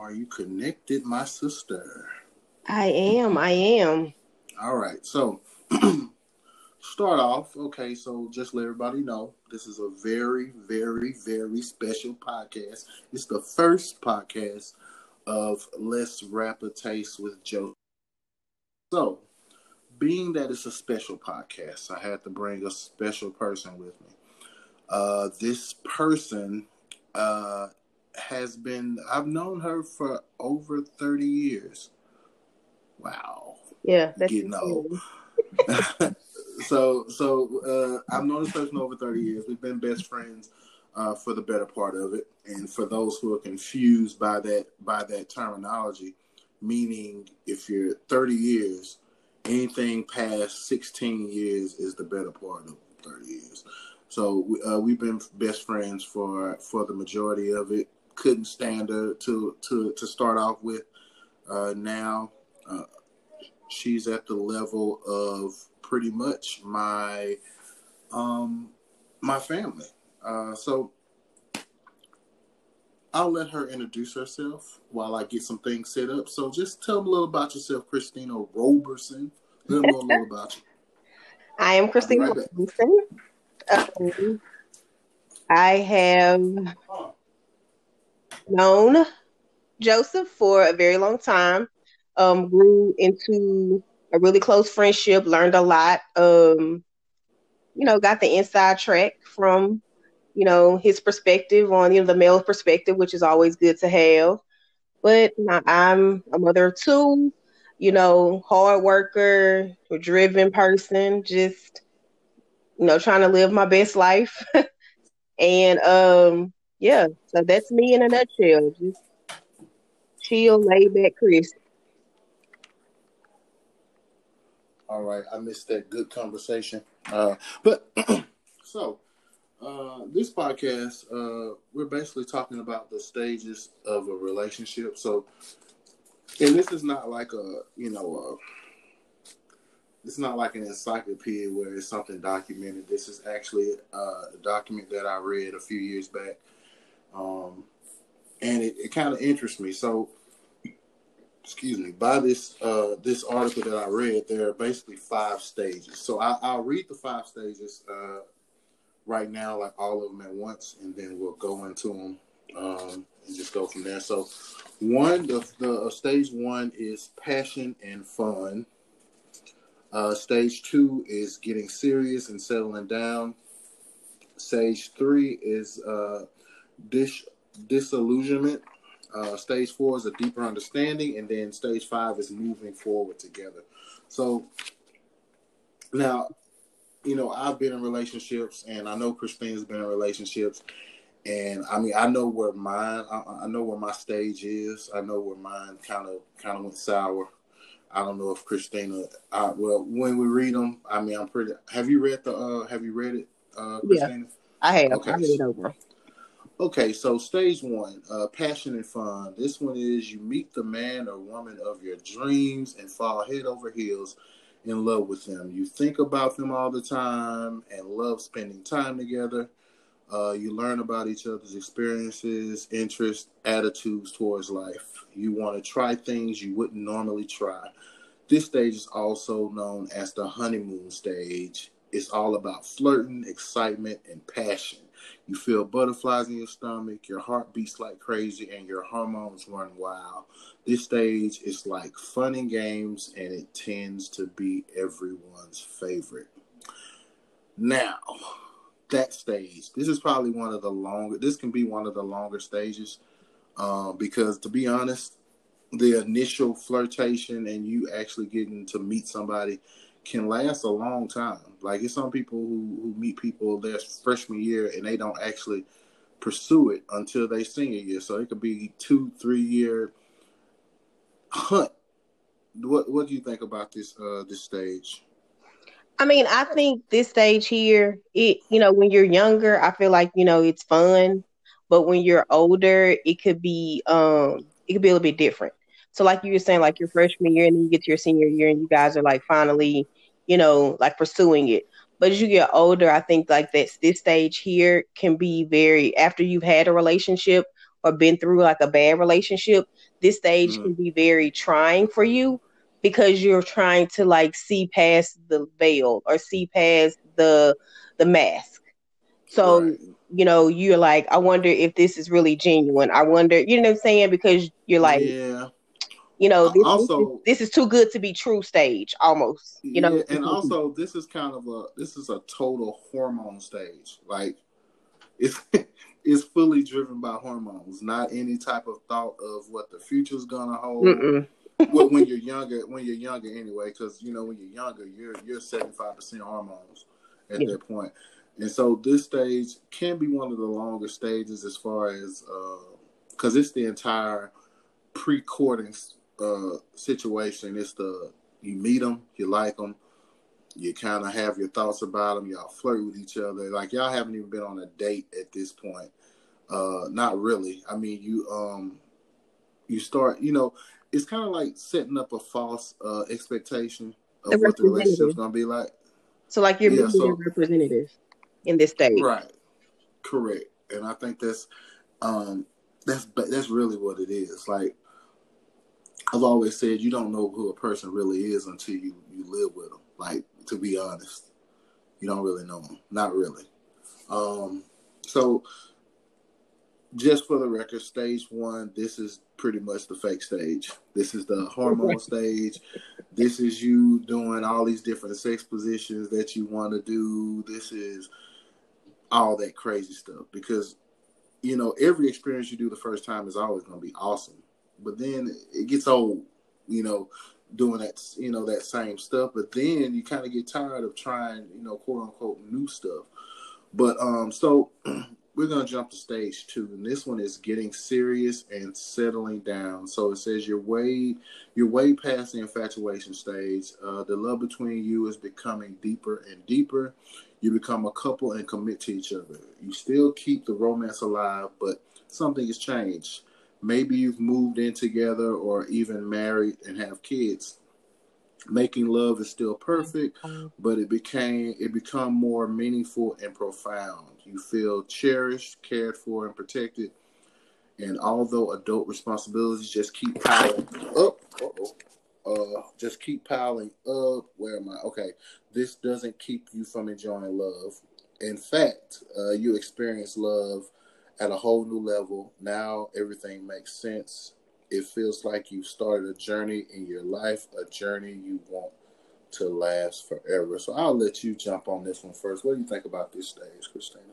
Are you connected, my sister? I am. I am. All right. So, start off. Okay. So, just let everybody know this is a very, very, very special podcast. It's the first podcast of Let's Rap a Taste with Joe. So, being that it's a special podcast, I had to bring a special person with me. Uh, this person uh, has been, I've known her for over 30 years. Wow. Yeah, that's getting old. so, so uh, I've known this person over 30 years. We've been best friends uh, for the better part of it. And for those who are confused by that by that terminology, meaning if you're 30 years, anything past 16 years is the better part of 30 years. So uh, we've been best friends for for the majority of it. Couldn't stand her to to to start off with. Uh, now uh, she's at the level of pretty much my um my family. Uh, so I'll let her introduce herself while I get some things set up. So just tell them a little about yourself, Kristina Roberson. Let them know a little about you. I am Kristina right Roberson. Um, I have known Joseph for a very long time. Um, grew into a really close friendship. Learned a lot. Um, you know, got the inside track from you know his perspective on you know the male perspective, which is always good to have. But I'm a mother of two. You know, hard worker, driven person. Just you know, trying to live my best life. and um, yeah, so that's me in a nutshell. Just chill, laid back, Chris. All right, I missed that good conversation. Uh, but so uh, this podcast, uh, we're basically talking about the stages of a relationship. So, and this is not like a you know it's not like an encyclopedia where it's something documented. This is actually uh, a document that I read a few years back, um, and it, it kind of interests me. So, excuse me. By this uh, this article that I read, there are basically five stages. So I, will read the five stages uh, right now, like all of them at once, and then we'll go into them um, and just go from there. So, one the, the uh, stage one is passion and fun. Uh, stage two is getting serious and settling down. Stage three is uh, dis- disillusionment. Uh, stage four is a deeper understanding, and then stage five is moving forward together. So now, you know, I've been in relationships, and I know Christine's been in relationships, and I mean, I know where mine, I, I know where my stage is. I know where mine kind of kind of went sour. I don't know if Kristina. Uh, well, when we read them, I mean, I'm pretty. Have you read the? Uh, have you read it, uh, Kristina? Yeah, I have. Okay. I read it over. Okay, so stage one, uh, passion and fun. This one is you meet the man or woman of your dreams and fall head over heels in love with them. You think about them all the time and love spending time together. Uh, you learn about each other's experiences, interests, attitudes towards life. You want to try things you wouldn't normally try. This stage is also known as the honeymoon stage. It's all about flirting, excitement, and passion. You feel butterflies in your stomach, your heart beats like crazy, and your hormones run wild. This stage is like fun and games, and it tends to be everyone's favorite. Now, that stage. This is probably one of the longer. This can be one of the longer stages, um, because to be honest, the initial flirtation and you actually getting to meet somebody can last a long time. Like it's some people who, who meet people their freshman year and they don't actually pursue it until they senior year. So it could be two, three year hunt. What what do you think about this uh this stage? I mean, I think this stage here, it you know, when you're younger, I feel like you know it's fun, but when you're older, it could be um, it could be a little bit different. So, like you were saying, like your freshman year, and then you get to your senior year, and you guys are like finally, you know, like pursuing it. But as you get older, I think like that's this stage here can be very after you've had a relationship or been through like a bad relationship, this stage mm. can be very trying for you because you're trying to like see past the veil or see past the the mask. So right. you know, you're like, I wonder if this is really genuine. I wonder, you know what I'm saying? Because you're like, yeah. You know, this, also, this is, this, is, too good to be true stage almost. You know, and also this is kind of a this is a total hormone stage. Like it's it's fully driven by hormones, not any type of thought of what the future's gonna hold. well, when you're younger, when you're younger anyway, because you know when you're younger, you're you're seventy five percent hormones at yeah. that point, and so this stage can be one of the longer stages as far as because uh, it's the entire pre-courting uh, situation. It's the you meet them, you like them, you kind of have your thoughts about them. Y'all flirt with each other. Like y'all haven't even been on a date at this point. Uh, not really. I mean, you um, you start. You know, it's kind of like setting up a false uh, expectation of the what the relationship's gonna be like. So, like you're yeah, meeting so, representative in this stage, right? Correct. And I think that's um, that's that's really what it is. Like I've always said, you don't know who a person really is until you you live with them. Like to be honest, you don't really know them. Not really. Um, so just for the record, stage one, this is pretty much the fake stage. This is the hormone stage. This is you doing all these different sex positions that you want to do. This is all that crazy stuff because you know every experience you do the first time is always going to be awesome, but then it gets old. You know, doing that you know that same stuff, but then you kind of get tired of trying you know quote unquote new stuff. But um, so we're to jump to stage two, and this one is getting serious and settling down. So it says you're way you're way past the infatuation stage. Uh, the love between you is becoming deeper and deeper. You become a couple and commit to each other. You still keep the romance alive, but something has changed. Maybe you've moved in together or even married and have kids making love is still perfect but it became it become more meaningful and profound. You feel cherished cared for and protected. And although adult responsibilities just keep piling up uh just keep piling up where am i? Okay this doesn't keep you from enjoying love. In fact uh, you experience love at a whole new level now everything makes sense it feels like you started a journey in your life, a journey you want to last forever. So I'll let you jump on this one first. What do you think about this stage, Kristina?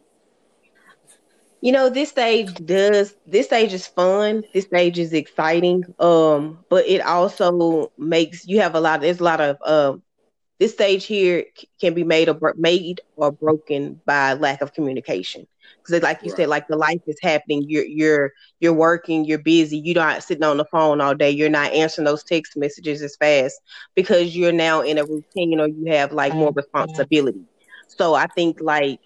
You know, this stage does this stage is fun. This stage is exciting. Um, but it also makes you have a lot. There's a lot of um this stage here can be made or made or broken by lack of communication. Because like you right. said like the life is happening. You're you're you're working you're busy. You're not sitting on the phone all day. You're not answering those text messages as fast because you're now in a routine or you have like more responsibility. So i think like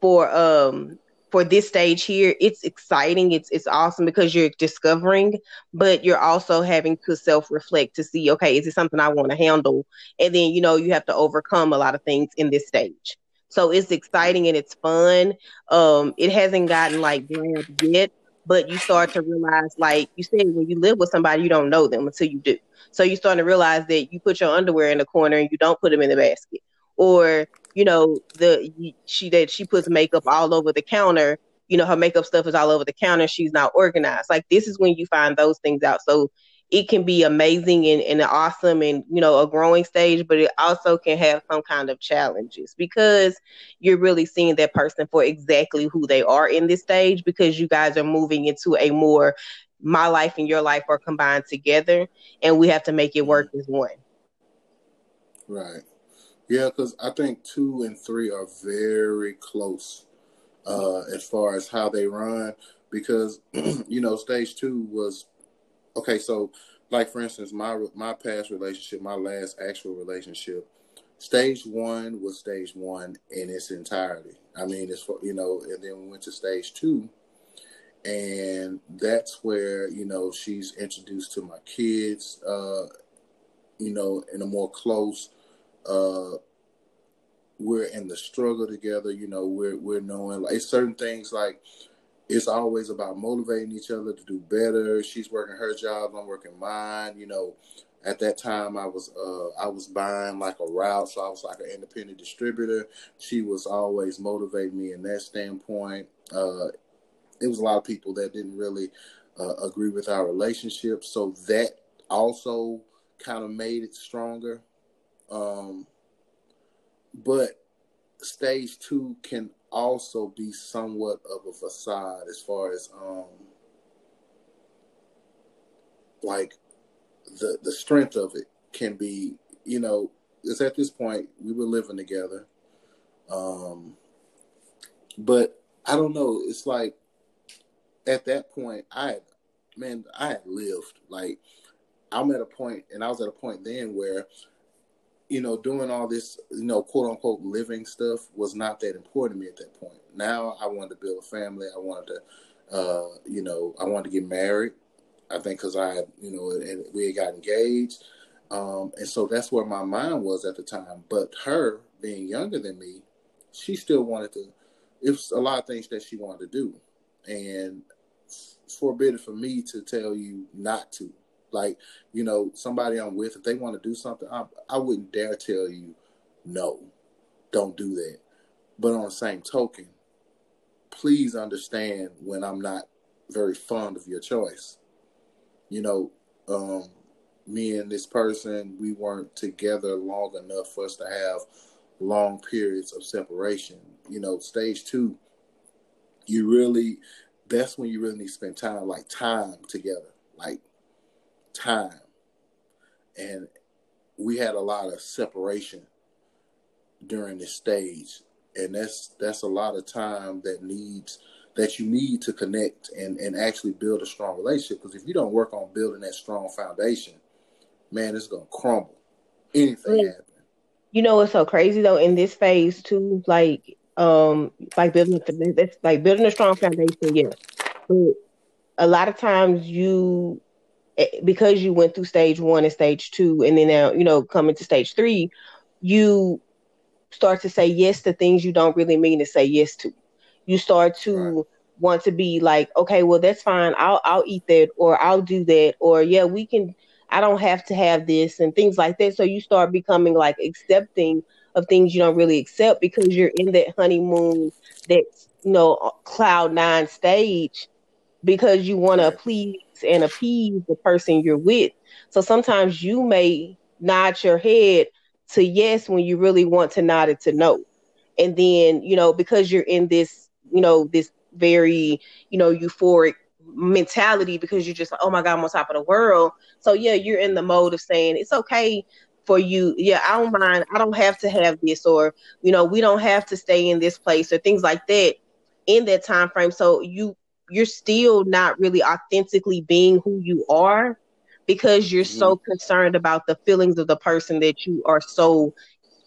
for um for this stage here, it's exciting. It's it's awesome because you're discovering, but you're also having to self reflect to see, okay, is it something I want to handle? And then you know you have to overcome a lot of things in this stage. So it's exciting and it's fun. Um, it hasn't gotten like grand yet, but you start to realize, like you said, when you live with somebody, you don't know them until you do. So you start to realize that you put your underwear in the corner and you don't put them in the basket, or you know, the she that she puts makeup all over the counter. You know, her makeup stuff is all over the counter. She's not organized. Like this is when you find those things out. So it can be amazing and, and awesome and you know a growing stage but it also can have some kind of challenges because you're really seeing that person for exactly who they are in this stage because you guys are moving into a more my life and your life are combined together and we have to make it work as one right yeah, because I think two and three are very close uh, as far as how they run. Because you know, stage two was okay. So, like for instance, my my past relationship, my last actual relationship, stage one was stage one in its entirety. I mean, it's for you know, and then we went to stage two, and that's where you know she's introduced to my kids. Uh, you know, in a more close uh, we're in the struggle together. You know, we're we're knowing like certain things like it's always about motivating each other to do better. She's working her job, I'm working mine. You know, at that time I was uh, I was buying like a route, so I was like an independent distributor. She was always motivating me in that standpoint. Uh, it was a lot of people that didn't really uh, agree with our relationship, so that also kind of made it stronger. Um, but stage two can also be somewhat of a facade as far as um like the the strength of it can be you know it's at this point we were living together. Um but i don't know it's like at that point i man i had lived like i'm at a point and i was at a point then where you know, doing all this, you know, quote unquote living stuff was not that important to me at that point. Now I wanted to build a family. I wanted to, uh, you know, I wanted to get married. I think because I had, you know, and we had got engaged. Um, and so that's where my mind was at the time. But her being younger than me, she still wanted to, it was a lot of things that she wanted to do. And forbidden for me to tell you not to. Like, you know, somebody I'm with, if they want to do something, I, I wouldn't dare tell you, no, don't do that. But on the same token, please understand when I'm not very fond of your choice. You know, um, me and this person, we weren't together long enough for us to have long periods of separation. You know, stage two, you really, that's when you really need to spend time, like time together. Like, time. And we had a lot of separation during this stage. And that's that's a lot of time that needs that you need to connect and, and actually build a strong relationship. Because if you don't work on building that strong foundation, man, it's gonna crumble. Anything yeah. happen. You know what's so crazy though in this phase too, like um like building that's like building a strong foundation, yeah. But a lot of times you Eh, because you went through stage one and stage two, and then now you know coming to stage three, you start to say yes to things you don't really mean to say yes to. You start to right. want to be like, okay, well that's fine. I'll I'll eat that, or I'll do that, or yeah, we can. I don't have to have this and things like that. So you start becoming like accepting of things you don't really accept because you're in that honeymoon, that you know cloud nine stage, because you want to please and appease the person you're with. So sometimes you may nod your head to yes when you really want to nod it to no. And then, you know, because you're in this, you know, this very, you know, euphoric mentality because you're just like, oh my God, I'm on top of the world. So yeah, you're in the mode of saying it's okay for you. Yeah, I don't mind. I don't have to have this, or you know, we don't have to stay in this place, or things like that in that time frame. So you you're still not really authentically being who you are because you're mm-hmm. so concerned about the feelings of the person that you are so,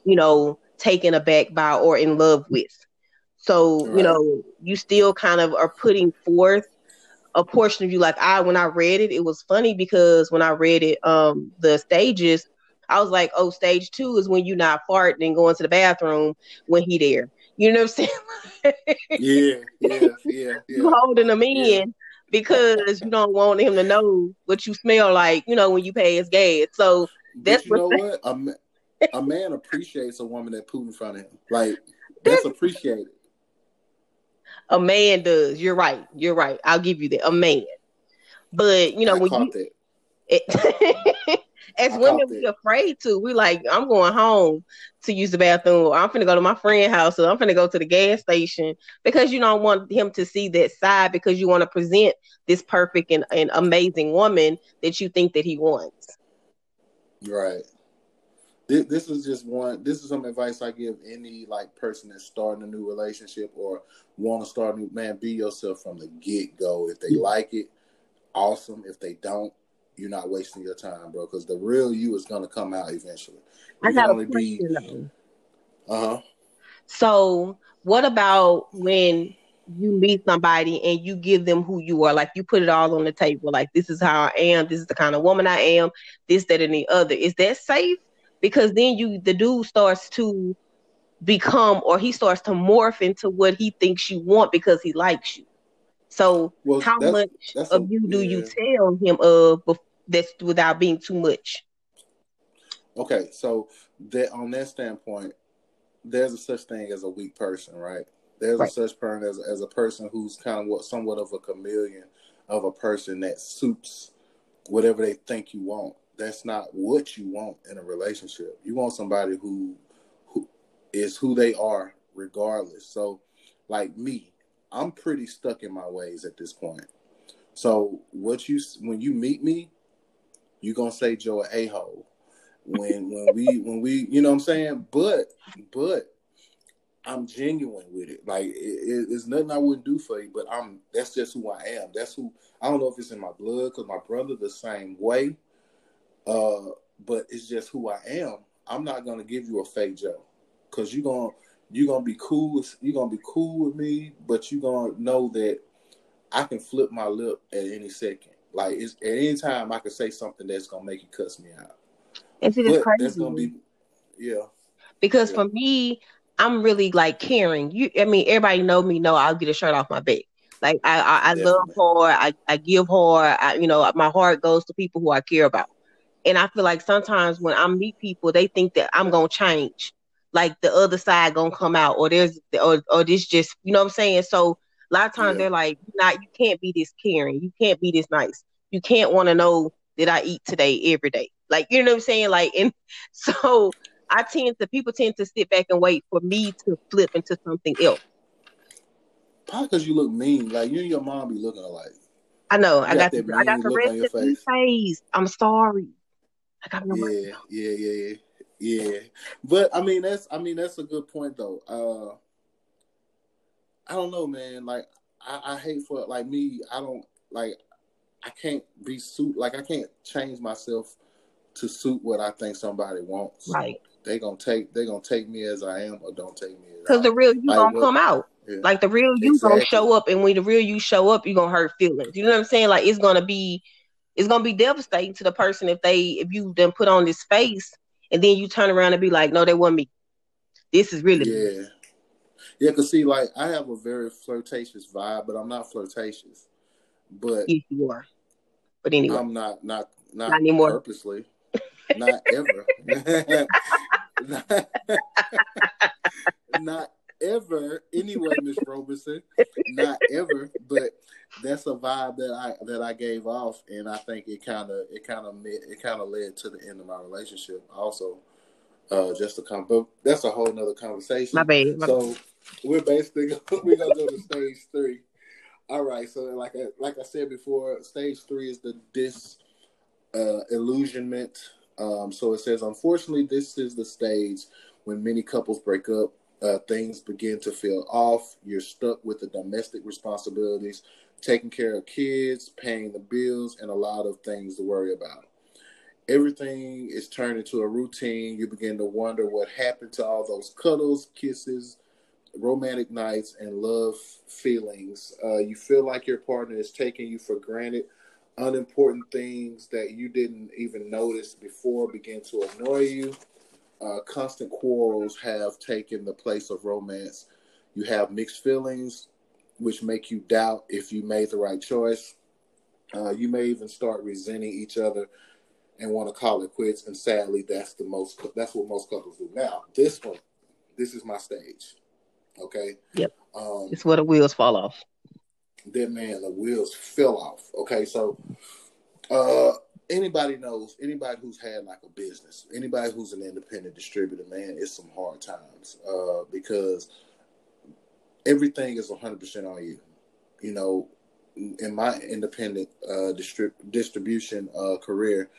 you know, taken aback by or in love with. So, right. you know, you still kind of are putting forth a portion of you like I when I read it, it was funny because when I read it, um, the stages, I was like, oh, stage two is when you not farting and going to the bathroom when he there. You know what I'm saying? yeah, yeah, yeah, yeah. holding them in yeah. because you don't want him to know what you smell like, you know, when you pay pass gas. So that's but you know what? A, man, a man appreciates a woman that poop in front of him. Like that's appreciated. A man does. You're right. You're right. I'll give you that. A man. But you know I when you it, as I women, we afraid to. We like, I'm going home to use the bathroom. I'm gonna go to my friend house, or I'm gonna go to the gas station because you don't want him to see that side because you want to present this perfect and, and amazing woman that you think that he wants. Right. This, this is just one. This is some advice I give any like person that's starting a new relationship or want to start a new man. Be yourself from the get go. If they mm-hmm. like it, awesome. If they don't, you're not wasting your time, bro. Because the real you is gonna come out eventually. You I got a question Uh huh. So, what about when you meet somebody and you give them who you are? Like you put it all on the table. Like this is how I am. This is the kind of woman I am. This, that, and the other. Is that safe? Because then you, the dude starts to become, or he starts to morph into what he thinks you want because he likes you. So well, how that's, much that's of a, you do yeah. you tell him of that's without being too much? Okay, so that on that standpoint, there's a such thing as a weak person, right? There's right. a such person as, as a person who's kind of what somewhat of a chameleon of a person that suits whatever they think you want. That's not what you want in a relationship. You want somebody who who is who they are regardless. So like me, I'm pretty stuck in my ways at this point. So what you when you meet me, you gonna say Joe a hole. When when we when we you know what I'm saying, but but I'm genuine with it. Like it, it, it's nothing I wouldn't do for you, but I'm that's just who I am. That's who I don't know if it's in my blood because my brother the same way. Uh, but it's just who I am. I'm not gonna give you a fake Joe because you're gonna you're gonna be cool. With, you're gonna be cool with me, but you're gonna know that I can flip my lip at any second. Like it's at any time I can say something that's gonna make you cuss me out. And see, that's crazy. That's gonna be, yeah. Because yeah. for me, I'm really like caring. You, I mean, everybody know me. Know I'll get a shirt off my back. Like I, I, I love hard. I, I give hard. I, you know, my heart goes to people who I care about. And I feel like sometimes when I meet people, they think that I'm gonna change like the other side gonna come out or there's or or this just you know what I'm saying. So a lot of times yeah. they're like, not you can't be this caring, you can't be this nice, you can't want to know that I eat today every day. Like you know what I'm saying? Like and so I tend to people tend to sit back and wait for me to flip into something else. Probably because you look mean. Like you and your mom be looking alike. I know. You I got, the, I got the rest of face. face. I'm sorry. I got yeah, yeah, yeah, yeah. Yeah, but I mean that's I mean that's a good point though. Uh, I don't know, man. Like I, I hate for like me. I don't like. I can't be suit like I can't change myself to suit what I think somebody wants. Right. They gonna take they gonna take me as I am or don't take me. Because the real you like, gonna come out. Yeah. Like the real you exactly. gonna show up, and when the real you show up, you gonna hurt feelings. You know what I'm saying? Like it's gonna be, it's gonna be devastating to the person if they if you then put on this face and then you turn around and be like, no, that wasn't me. This is really yeah. Me. Yeah, cause see, like I have a very flirtatious vibe, but I'm not flirtatious. But yes, you are. But anyway, I'm not not not, not anymore. purposely. not ever. not, not ever. Anyway, Miss Robinson, not ever. But that's a vibe that I that I gave off, and I think it kind of it kind of it kind of led to the end of my relationship. Also, uh, just to come, but that's a whole nother conversation. My baby. So we're basically we're gonna go to stage three. All right. So like I, like I said before, stage three is the dis uh. Um, so it says, unfortunately, this is the stage when many couples break up. Uh, things begin to feel off. You're stuck with the domestic responsibilities taking care of kids, paying the bills, and a lot of things to worry about. Everything is turned into a routine. You begin to wonder what happened to all those cuddles, kisses, romantic nights, and love feelings. Uh, you feel like your partner is taking you for granted. Unimportant things that you didn't even notice before begin to annoy you. Uh, constant quarrels have taken the place of romance. You have mixed feelings, which make you doubt if you made the right choice. Uh, you may even start resenting each other and want to call it quits. And sadly, that's the most that's what most couples do. Now, this one, this is my stage. Okay. Yep. Um, it's where the wheels fall off. That man, the wheels fell off. Okay, so uh anybody knows anybody who's had like a business, anybody who's an independent distributor, man, it's some hard times. Uh because everything is 100% on you. You know, in my independent uh, distrib- distribution uh, career,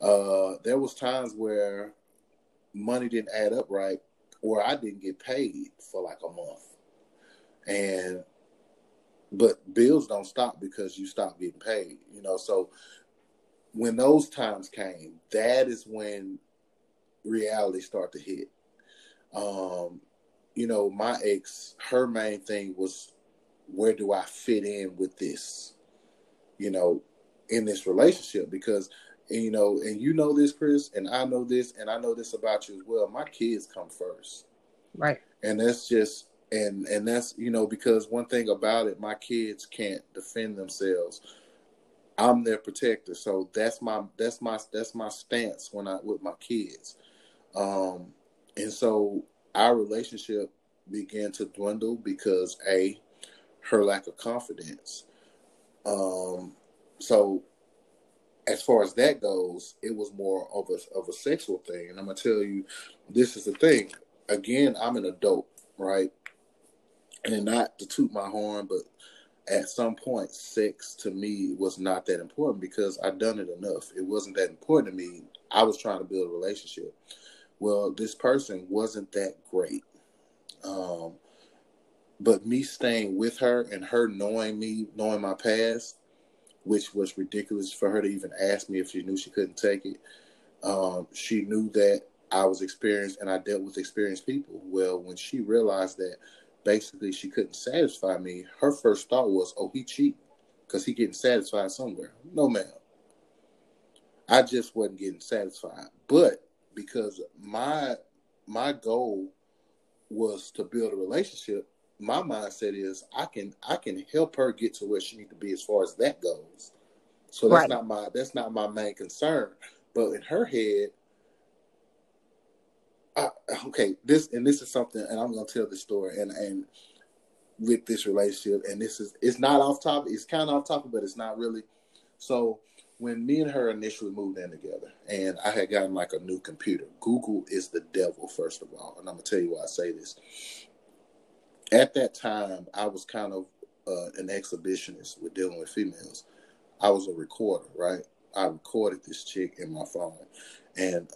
uh, there was times where money didn't add up right, or I didn't get paid for like a month, and but bills don't stop because you stop getting paid. You know, so when those times came, that is when reality started to hit. Um, you know, my ex, her main thing was where do I fit in with this, you know, in this relationship? Because, and, you know, and you know this, Chris, and I know this, and I know this about you as well. My kids come first. Right. And that's just, and and that's you know because one thing about it, my kids can't defend themselves. I'm their protector, so that's my that's my that's my stance when I with my kids, um, and so our relationship began to dwindle because a her lack of confidence. Um, so as far as that goes, it was more of a of a sexual thing. And I'm gonna tell you, this is the thing. Again, I'm an adult, right? And not to toot my horn, but at some point, sex to me was not that important because I'd done it enough. It wasn't that important to me. I was trying to build a relationship. Well, this person wasn't that great. Um, but me staying with her and her knowing me, knowing my past, which was ridiculous for her to even ask me if she knew she couldn't take it. Um, she knew that I was experienced and I dealt with experienced people. Well, when she realized that basically she couldn't satisfy me, her first thought was, "Oh, he cheating because he getting satisfied somewhere." No, ma'am. I just wasn't getting satisfied, but because my my goal was to build a relationship, my mindset is I can I can help her get to where she need to be as far as that goes. So that's right. not my that's not my main concern. But in her head, I, okay, this and this is something, and I'm gonna tell the story, and and with this relationship, and this is it's not off topic, it's kind of off topic, but it's not really. So when me and her initially moved in together, and I had gotten like a new computer, Google is the devil, first of all, and I'm gonna tell you why I say this. At that time, I was kind of uh, an exhibitionist with dealing with females. I was a recorder, right? I recorded this chick in my phone, and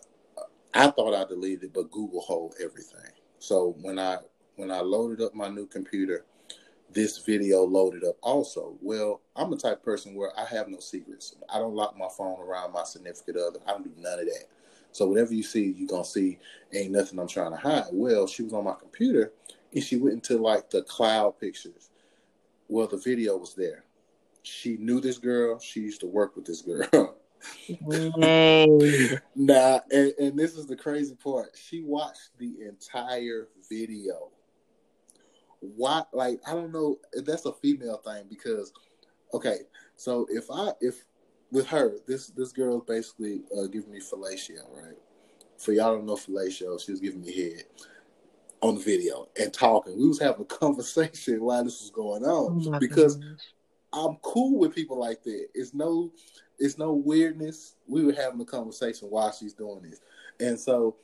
I thought I deleted it, but Google hold everything. So when I when I loaded up my new computer, this video loaded up also. Well, I'm the type person where I have no secrets. I don't lock my phone around my significant other. I don't do none of that. So whatever you see, you're gonna see ain't nothing I'm trying to hide. Well, she was on my computer and she went into like the cloud pictures. Well, the video was there. She knew this girl. She used to work with this girl. nah, and, and this is the crazy part. She watched the entire video. Why? Like, I don't know. That's a female thing because, okay, so if I if with her, this this girl's basically uh, giving me fellatio, right? For y'all don't know fellatio, she was giving me head on the video and talking. We was having a conversation while this was going on oh because goodness. I'm cool with people like that. It's no it's no weirdness. We were having a conversation while she's doing this. And so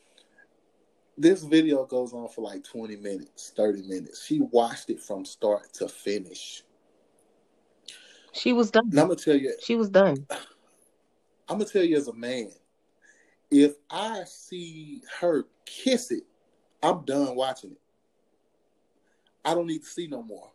this video goes on for like 20 minutes, 30 minutes. She watched it from start to finish. She was done. And I'm gonna tell you she was done. I'm gonna tell you as a man, if I see her kiss it, I'm done watching it. I don't need to see no more.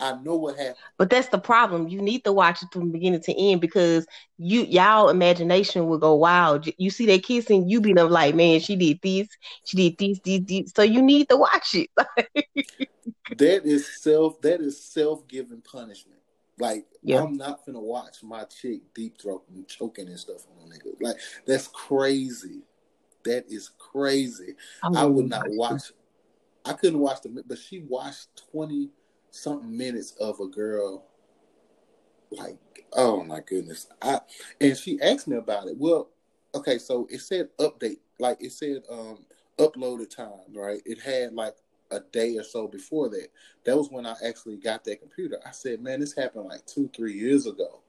I know what happened. But that's the problem. You need to watch it from beginning to end because you y'all imagination will go wild. You see that kissing, you be like, man, she did this, she did this, this, this. So you need to watch it. that is self. That is self given punishment. Like yeah. I'm not gonna watch my chick deep throat and choking and stuff on a nigga. Like that's crazy. That is crazy. I would not watch. I couldn't watch the, but she watched twenty something minutes of a girl like oh my goodness. I and she asked me about it. Well okay so it said update like it said um uploaded time right? It had like a day or so before that. That was when i actually got that computer. I said man this happened like two three years ago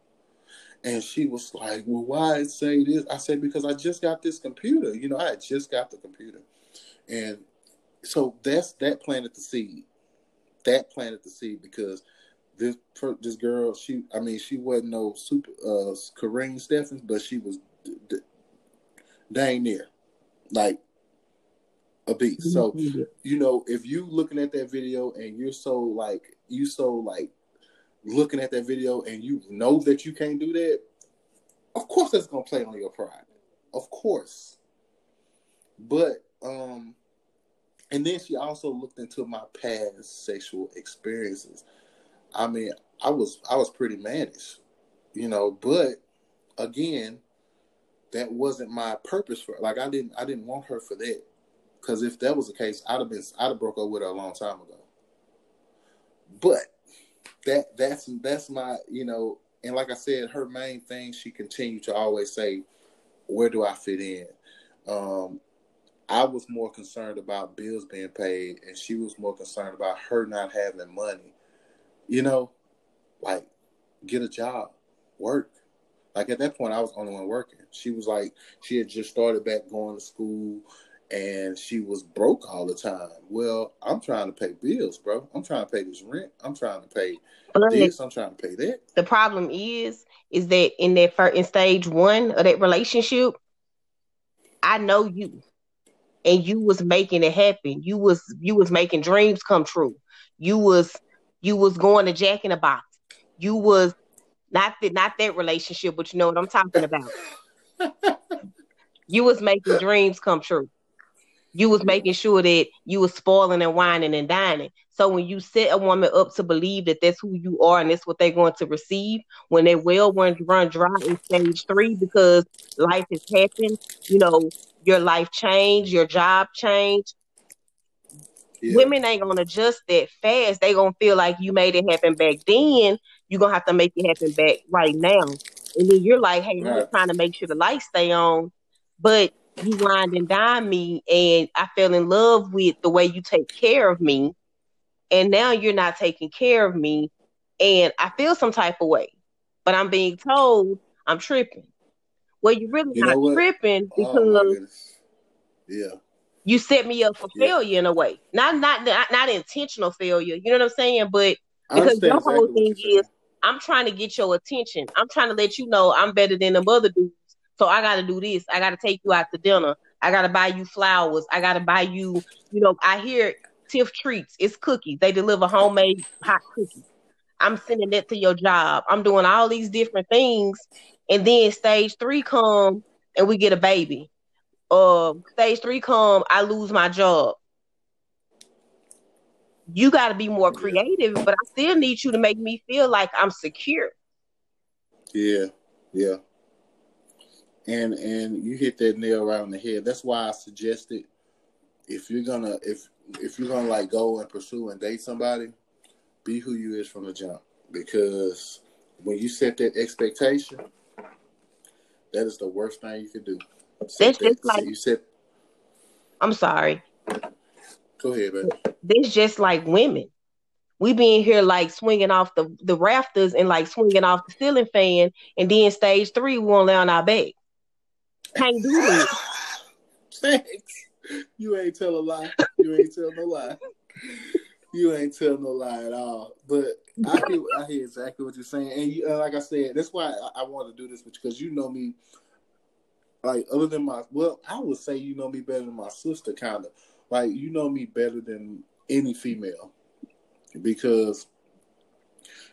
and she was like well why it say this? I said because i just got this computer. You know i had just got the computer. And so that's that planted the seed. That planted the seed because this this girl, she, I mean, she wasn't no super uh Karrine Steffans, but she was d- d- dang near, like a beast. So you know, if you looking at that video and you're so like you so like looking at that video and you know that you can't do that, of course that's gonna play on your pride, of course. But um and then she also looked into my past sexual experiences. I mean, I was I was pretty mannish, you know, but again, that wasn't my purpose for like I didn't I didn't want her for that. Because if that was the case, I'd have been I'd have broke up with her a long time ago. But that that's that's my you know, and like I said, her main thing she continued to always say, "Where do I fit in?" Um, I was more concerned about bills being paid, and she was more concerned about her not having money. You know, like get a job, work. Like at that point, I was the only one working. She was like, she had just started back going to school, and she was broke all the time. Well, I'm trying to pay bills, bro. I'm trying to pay this rent. I'm trying to pay this. I'm trying to pay that. The problem is, is that in that first in stage one of that relationship, I know you and you was making it happen. You was you was making dreams come true. You was you was going to Jack in the Box. You was not that not that relationship, but you know what I'm talking about. you was making dreams come true. You was making sure that you was spoiling and whining and dining. So when you set a woman up to believe that that's who you are and that's what they're going to receive, when they well run run dry in stage three because life has happened, you know, your life change, your job change. Yeah. Women ain't gonna adjust that fast. They gonna feel like you made it happen back then. You're gonna have to make it happen back right now. And then you're like, hey, right. I'm trying to make sure the lights stay on. But you wind and dine me, and I fell in love with the way you take care of me. And now you're not taking care of me, and I feel some type of way. But I'm being told I'm tripping. Well, you're really you not tripping oh, because oh, yeah, you set me up for yeah. failure in a way. Not, not not not intentional failure. You know what I'm saying? But because the whole thing is, I'm trying to get your attention. I'm trying to let you know I'm better than the other dudes. So I got to do this. I got to take you out to dinner. I got to buy you flowers. I got to buy you. You know, I hear Tiff treats. It's cookies. They deliver homemade hot cookies. I'm sending that to your job. I'm doing all these different things and then stage three come and we get a baby. Uh, stage three come, I lose my job. You got to be more creative, but I still need you to make me feel like I'm secure. Yeah, yeah. And and you hit that nail right on the head. That's why I suggested if you're gonna if if you're gonna like go and pursue and date somebody, be who you is from the jump. Because when you set that expectation, that is the worst thing you could do. That's just like you said. I'm sorry. Go ahead, man. This just like women. We being here like swinging off the, the rafters and like swinging off the ceiling fan, and then stage three we won't lay on our back. Can't do that. Thanks. You ain't tell a lie. You ain't tell no lie. You ain't tell no lie at all. But I hear, I hear exactly what you're saying, and you, uh, like I said, that's why I, I want to do this because you know me. Like other than my, well, I would say you know me better than my sister, kind of. Like you know me better than any female, because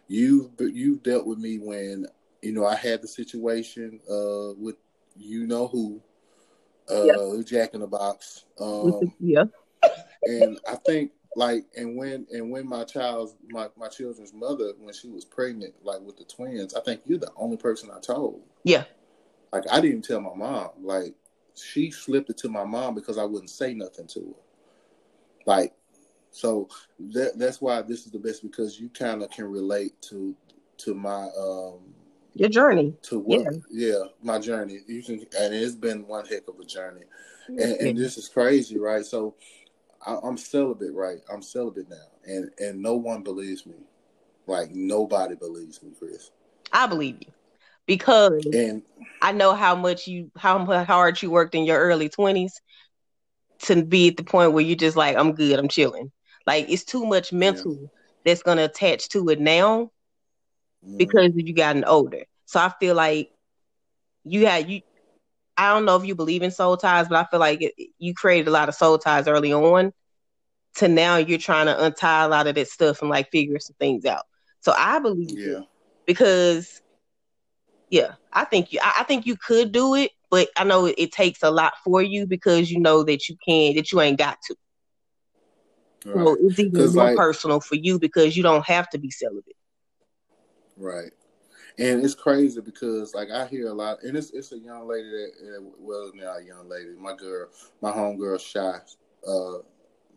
you've you've dealt with me when you know I had the situation uh, with you know who, uh, yep. Jack in the Box. Um, yeah. And I think like and when and when my child's my, my children's mother when she was pregnant like with the twins i think you're the only person i told yeah like i didn't tell my mom like she slipped it to my mom because i wouldn't say nothing to her like so that that's why this is the best because you kind of can relate to to my um your journey to what yeah. yeah my journey you can and it's been one heck of a journey and, and this is crazy right so I, am celibate, right? I'm celibate now, and and no one believes me. Like nobody believes me, Chris. I believe you because and I know how much you how hard you worked in your early twenties to be at the point where you're just like, I'm good, I'm chilling. Like it's too much mental yeah. that's gonna attach to it now mm. because you gotten older. So I feel like you had you I don't know if you believe in soul ties, but I feel like it, you created a lot of soul ties early on. To now, you're trying to untie a lot of that stuff and like figure some things out. So I believe yeah. because, yeah, I think you. I, I, think you could do it, but I know it, it, takes a lot for you because you know that you can, that you ain't got to. Right. So it's even more like, personal for you because you don't have to be celibate. Right. And it's crazy because like I hear a lot, and it's it's a young lady that well not a young lady, my girl, my home girl, shy. uh,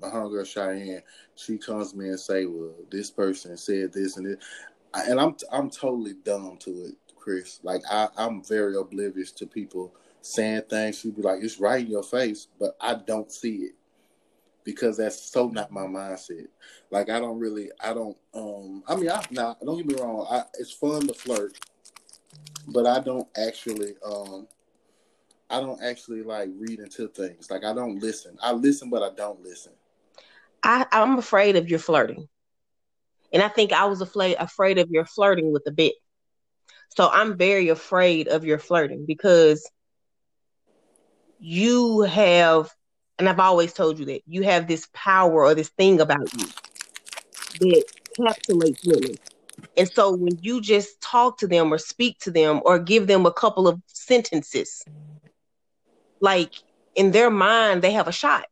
my homegirl Cheyenne, she comes to me and say, "Well, this person said this and it," and I'm I'm totally dumb to it, Chris. Like I I'm very oblivious to people saying things. She'd be like, "It's right in your face," but I don't see it because that's so not my mindset. Like I don't really, I don't. um I mean, I not. Don't get me wrong. I, it's fun to flirt, but I don't actually. um I don't actually like read into things. Like I don't listen. I listen, but I don't listen. I, I'm afraid of your flirting. And I think I was afraid afraid of your flirting with the bit. So I'm very afraid of your flirting because you have, and I've always told you that you have this power or this thing about you that encapsulates women. And so when you just talk to them or speak to them or give them a couple of sentences, like in their mind, they have a shot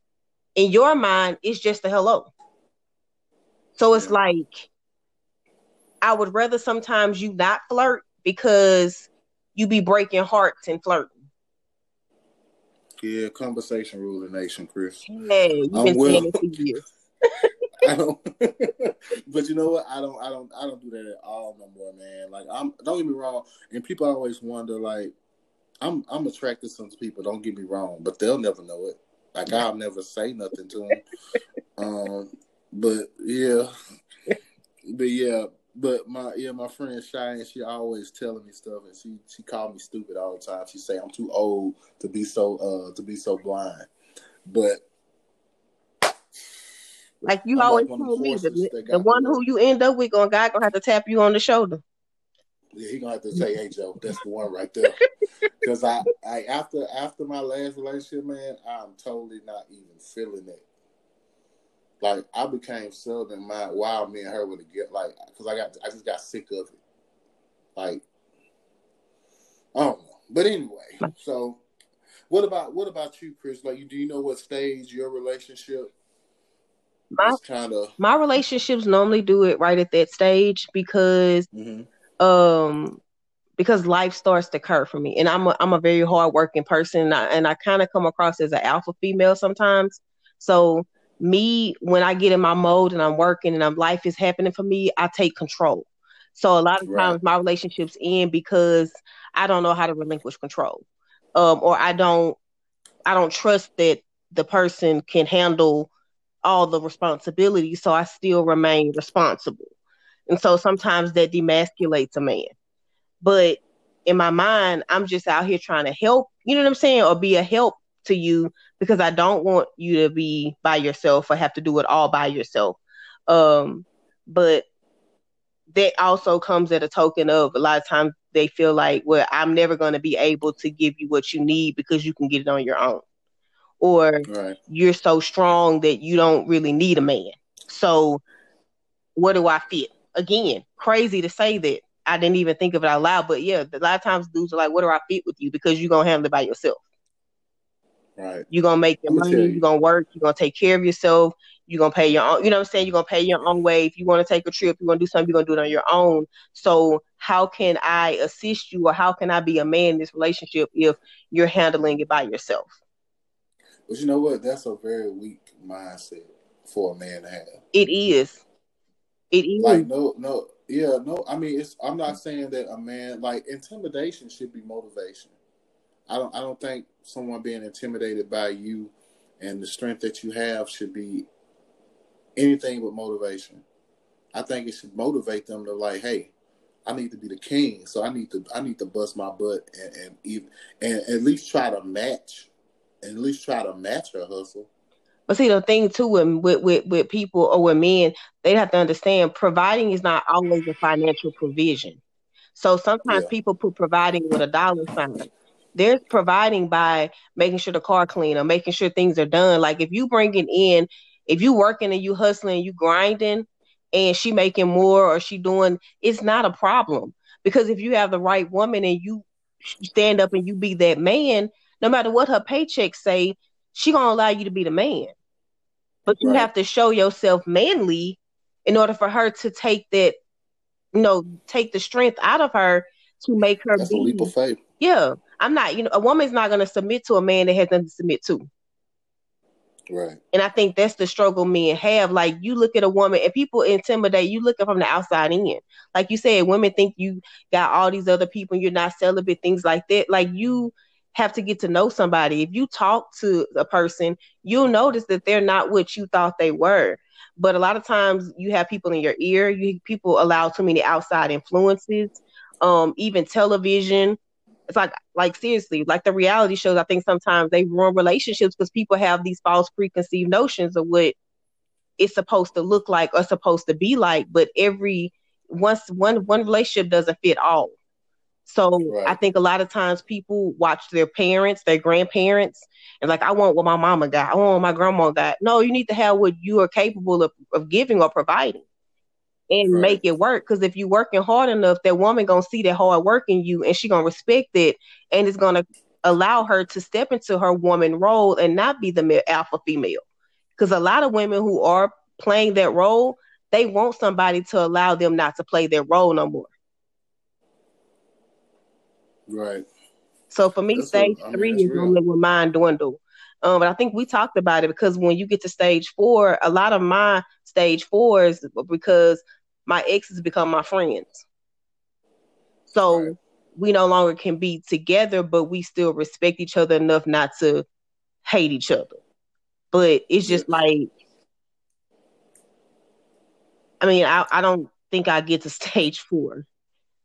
in your mind, it's just a hello. So it's like I would rather sometimes you not flirt because you be breaking hearts and flirting. Yeah, conversation rule the nation, Chris. Hey, you've been well, saying it for years. I don't, but you know what? I don't, I don't, I don't do that at all no more, man. Like I'm, don't get me wrong. And people always wonder, like, I'm, I'm attracted to some people. Don't get me wrong, but they'll never know it. Like I'll never say nothing to them. um, but yeah, but yeah, but my yeah, my friend Cheyenne, she always telling me stuff, and she she called me stupid all the time. She say I'm too old to be so uh to be so blind, but. Like you I'm always told me, the, the one who you end up with, going guy gonna have to tap you on the shoulder. Yeah, he gonna have to say, "Hey Joe, that's the one right there." Because I, I after after my last relationship, man, I'm totally not even feeling it. Like I became southern mind while me and her would get like because I got I just got sick of it. Like I don't know, but anyway. So what about what about you, Chris? Like, do you know what stage your relationship? My kind of my relationships normally do it right at that stage because. Mm-hmm um because life starts to curve for me and i'm a, I'm a very hardworking person and i, and I kind of come across as an alpha female sometimes so me when i get in my mode and i'm working and I'm, life is happening for me i take control so a lot of right. times my relationships end because i don't know how to relinquish control um, or i don't i don't trust that the person can handle all the responsibility so i still remain responsible and so sometimes that demasculates a man. But in my mind, I'm just out here trying to help, you know what I'm saying, or be a help to you because I don't want you to be by yourself or have to do it all by yourself. Um, but that also comes at a token of a lot of times they feel like, well, I'm never going to be able to give you what you need because you can get it on your own. Or right. you're so strong that you don't really need a man. So, where do I fit? again, crazy to say that. I didn't even think of it out loud, but yeah, a lot of times dudes are like, "What do I fit with you?" Because you're gonna handle it by yourself. Right. You're gonna make your money. You. You're gonna work. You're gonna take care of yourself. You're gonna pay your own. You know what I'm saying? You're gonna pay your own way. If you want to take a trip, you want to do something, you're gonna do it on your own. So how can I assist you, or how can I be a man in this relationship if you're handling it by yourself? But you know what? That's a very weak mindset for a man to have. It is. It is like no, no, yeah, no. I mean, it's. I'm not saying that a man like intimidation should be motivation. I don't. I don't think someone being intimidated by you and the strength that you have should be anything but motivation. I think it should motivate them to like, hey, I need to be the king, so I need to I need to bust my butt and and even and at least try to match, and at least try to match her hustle. But see, the thing too with, with, with people or with men, they have to understand providing is not always a financial provision. So sometimes yeah. people put providing with a dollar sign. They're providing by making sure the car clean or making sure things are done. Like if you bringing in, if you working and you hustling, you grinding, and she making more or she doing, it's not a problem. Because if you have the right woman and you stand up and you be that man, no matter what her paycheck say, she gonna allow you to be the man but you right. have to show yourself manly in order for her to take that, you know, take the strength out of her to make her That's be. A leap of faith. Yeah, I'm not. You know, a woman's not going to submit to a man that has nothing to submit to. Right. And I think that's the struggle men have. Like you look at a woman and people intimidate you looking from the outside in. Like you said, women think you got all these other people you're not celibate, things like that. Like you have to get to know somebody. If you talk to a person, you'll notice that they're not what you thought they were. But a lot of times you have people in your ear, you people allow too many outside influences, um, even television. It's like like seriously, like the reality shows, I think sometimes they ruin relationships because people have these false preconceived notions of what it's supposed to look like or supposed to be like, but every once one one relationship doesn't fit all. So right. I think a lot of times people watch their parents, their grandparents, and like, I want what my mama got. I want what my grandma got. No, you need to have what you are capable of, of giving or providing and right. make it work. Because if you're working hard enough, that woman gonna see that hard work in you and she gonna respect it and it's gonna allow her to step into her woman role and not be the alpha female. Because a lot of women who are playing that role, they want somebody to allow them not to play their role no more. Right. So for me, That's stage what, three mean, is normally when mine dwindle. Um, but I think we talked about it because when you get to stage four, a lot of my stage fours because my exes become my friends. So right. we no longer can be together, but we still respect each other enough not to hate each other. But it's just like, I mean, I, I don't think I get to stage four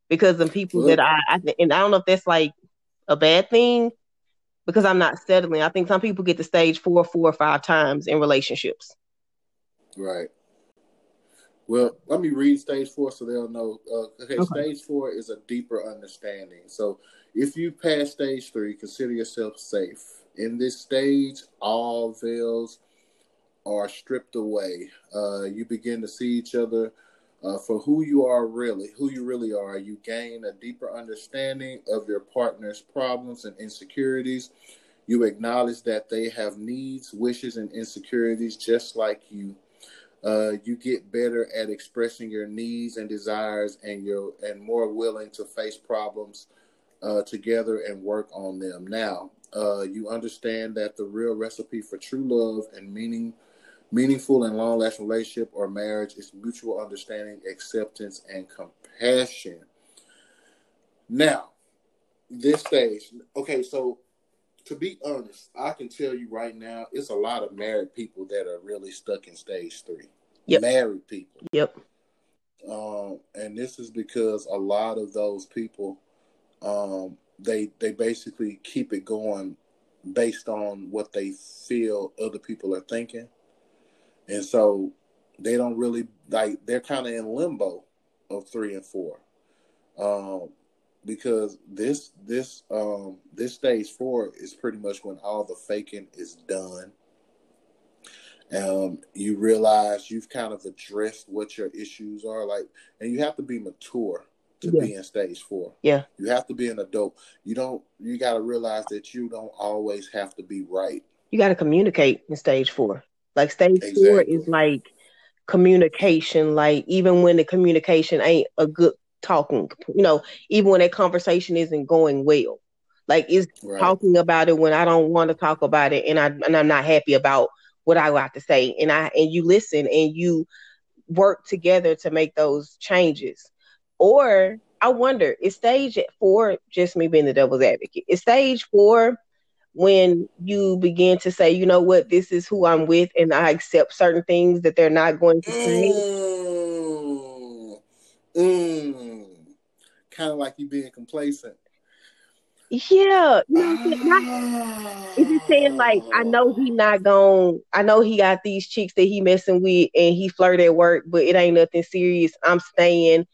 because the people that I, I and I don't know if that's like a bad thing because I'm not settling. I think some people get to stage four, four or five times in relationships. Right. Well, let me read stage four so they'll know. Uh, okay, okay, stage four is a deeper understanding. So if you pass stage three, consider yourself safe. In this stage, all veils are stripped away. Uh, you begin to see each other uh, for who you are really, who you really are. You gain a deeper understanding of your partner's problems and insecurities. You acknowledge that they have needs, wishes, and insecurities just like you. Uh, you get better at expressing your needs and desires, and you're and more willing to face problems uh, together and work on them. Now, uh, you understand that the real recipe for true love and meaning Meaningful and long lasting relationship or marriage is mutual understanding, acceptance, and compassion. Now, this stage, okay, so to be honest, I can tell you right now, it's a lot of married people that are really stuck in stage three. Yep. Married people. Yep. Um, and this is because a lot of those people, um, they they basically keep it going based on what they feel other people are thinking and so they don't really like they're kind of in limbo of three and four, um, because this this um, this stage four is pretty much when all the faking is done. Um, you realize you've kind of addressed what your issues are like, and you have to be mature to yeah. be in stage four. Yeah, you have to be an adult. You don't. You got to realize that you don't always have to be right. You got to communicate in stage four. Like stage exactly. four is like communication. Like even when the communication ain't a good talking, you know, even when that conversation isn't going well. Like is right. talking about it when I don't want to talk about it and I and I'm not happy about what I got to say. And I and you listen and you work together to make those changes. Or I wonder, is stage four just me being the devil's advocate? Is stage four when you begin to say, you know what, this is who I'm with, and I accept certain things that they're not going to say. Mm, mm. Kind of like you being complacent. Yeah, you know, what is he saying like I know he not gone. I know he got these chicks that he messing with and he flirt at work, but it ain't nothing serious. I'm staying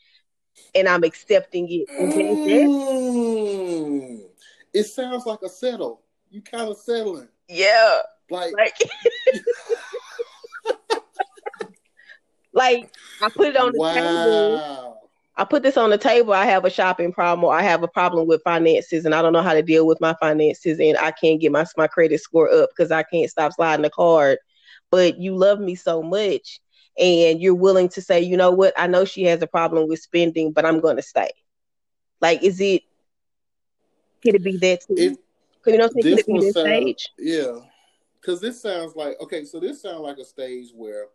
and I'm accepting it. Mm. It sounds like a settle you kind of settling. Yeah. Like, like, like I put it on the wow. table. I put this on the table. I have a shopping problem or I have a problem with finances and I don't know how to deal with my finances and I can't get my, my credit score up because I can't stop sliding the card. But you love me so much and you're willing to say, you know what, I know she has a problem with spending, but I'm gonna stay. Like, is it could it be that too? It, you know, to this stage. Yeah, because this sounds like okay, so this sounds like a stage where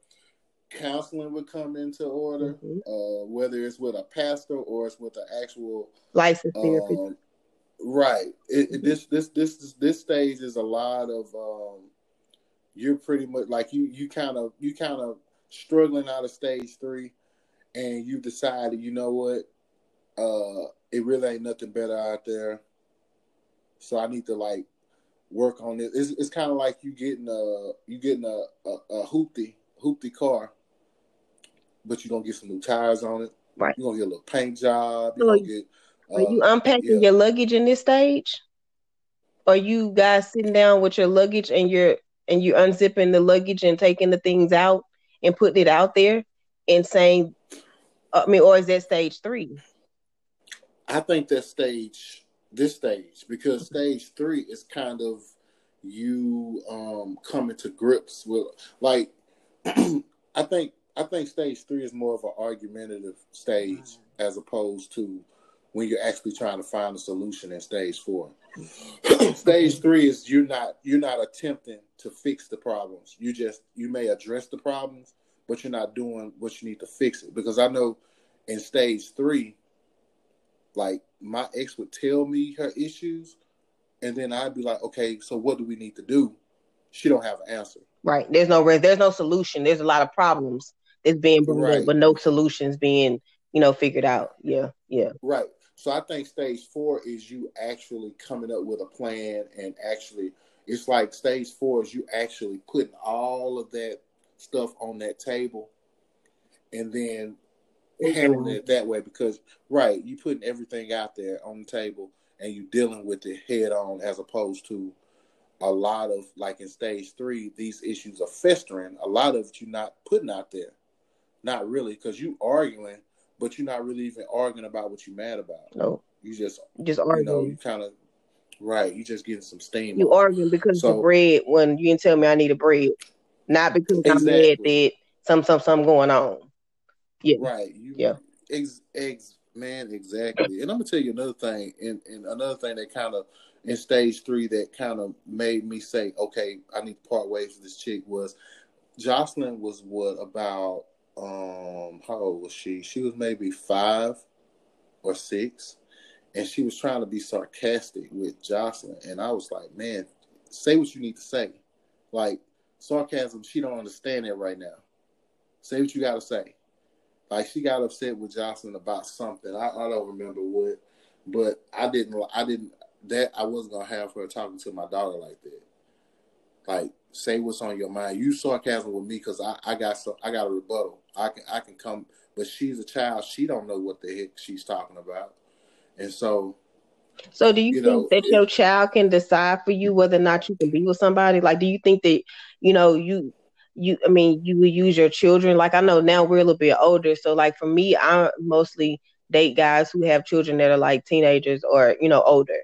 counseling would come into order, mm-hmm. uh, whether it's with a pastor or it's with an actual licensed therapist. Um, right. It, mm-hmm. This this this this stage is a lot of um, you're pretty much like you you kind of you kind of struggling out of stage three, and you decided you know what, uh, it really ain't nothing better out there. So I need to like work on it. It's, it's kind of like you getting a you getting a a, a hoopty hoopty car, but you're gonna get some new tires on it. Right. You're gonna get a little paint job. You're so, gonna get. Uh, are you unpacking yeah. your luggage in this stage? Are you guys sitting down with your luggage and you're and you unzipping the luggage and taking the things out and putting it out there and saying, I mean, or is that stage three? I think that stage, this stage, because stage three is kind of you um coming to grips with like I think I think stage three is more of an argumentative stage mm. as opposed to when you're actually trying to find a solution in stage four. stage three is you're not you're not attempting to fix the problems. You just you may address the problems, but you're not doing what you need to fix it. Because I know in stage three, like my ex would tell me her issues, and then I'd be like, okay, so what do we need to do? She don't have an answer. Right. There's no there's no solution. There's a lot of problems that's being brought right. up, but no solutions being you know figured out. Yeah. Yeah. Right. So I think stage four is you actually coming up with a plan and actually it's like stage four is you actually putting all of that stuff on that table and then mm-hmm. handling it that way because right, you putting everything out there on the table and you dealing with it head on as opposed to a lot of like in stage three, these issues are festering. A lot of it you're not putting out there. Not really, because you arguing, but you're not really even arguing about what you're mad about. No. You just just arguing. You know, you kind of right. You just getting some steam. You arguing because so, the bread when you didn't tell me I need a bread, not because exactly. I'm mad that some some some going on. Yeah. Right. You, yeah. Ex, ex, man, exactly. And I'm gonna tell you another thing, and, and another thing that kind of in stage three that kind of made me say, okay, I need to part ways with this chick was Jocelyn was what about um how old was she? She was maybe five or six, and she was trying to be sarcastic with Jocelyn, and I was like, man, say what you need to say. Like sarcasm, she don't understand it right now. Say what you got to say. Like she got upset with Jocelyn about something. I, I don't remember what, but I didn't. I didn't that I wasn't gonna have her talking to my daughter like that. Like, say what's on your mind. You sarcasm with me because I, I got so I got a rebuttal. I can I can come, but she's a child. She don't know what the heck she's talking about, and so. So, do you, you think know, that it, your child can decide for you whether or not you can be with somebody? Like, do you think that you know you you? I mean, you would use your children. Like, I know now we're a little bit older, so like for me, I mostly date guys who have children that are like teenagers or you know older.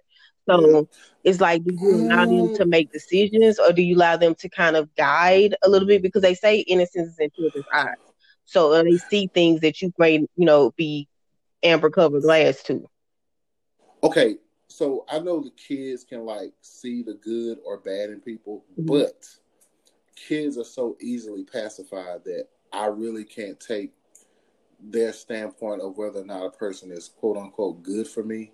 So it's like, do you allow them to make decisions or do you allow them to kind of guide a little bit? Because they say innocence is in children's eyes. So uh, they see things that you may, you know, be amber covered glass to. Okay. So I know the kids can like see the good or bad in people, mm-hmm. but kids are so easily pacified that I really can't take their standpoint of whether or not a person is quote unquote good for me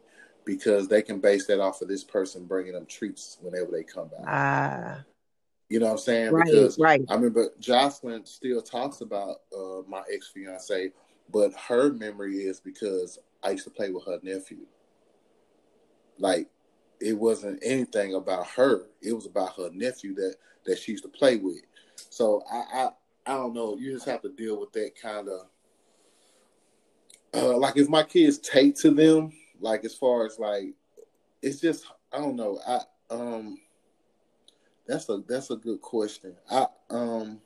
because they can base that off of this person bringing them treats whenever they come back. Ah. You know what I'm saying? Right, because right. I remember Jocelyn still talks about uh, my ex fiance, but her memory is because I used to play with her nephew. Like it wasn't anything about her; it was about her nephew that that she used to play with. So I I, I don't know. You just have to deal with that kind of. Uh, like if my kids take to them, like as far as like, it's just I don't know. I um, that's a that's a good question. I um,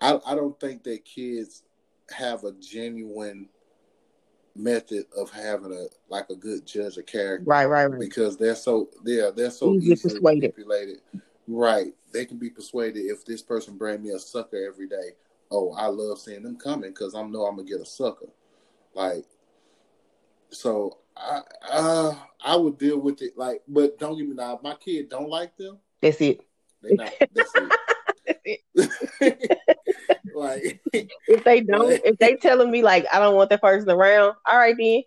I I don't think that kids have a genuine method of having a like a good judge of character. Right, right, right. Because they're so yeah, they're so easily persuaded. manipulated. Right. They can be persuaded if this person bring me a sucker every day. Oh, I love seeing them coming because I know I'm gonna get a sucker. Like so I uh, I would deal with it like, but don't get me now. If my kid don't like them, That's it. They not. That's it. like if they don't, like, if they telling me like I don't want that person around, all right then.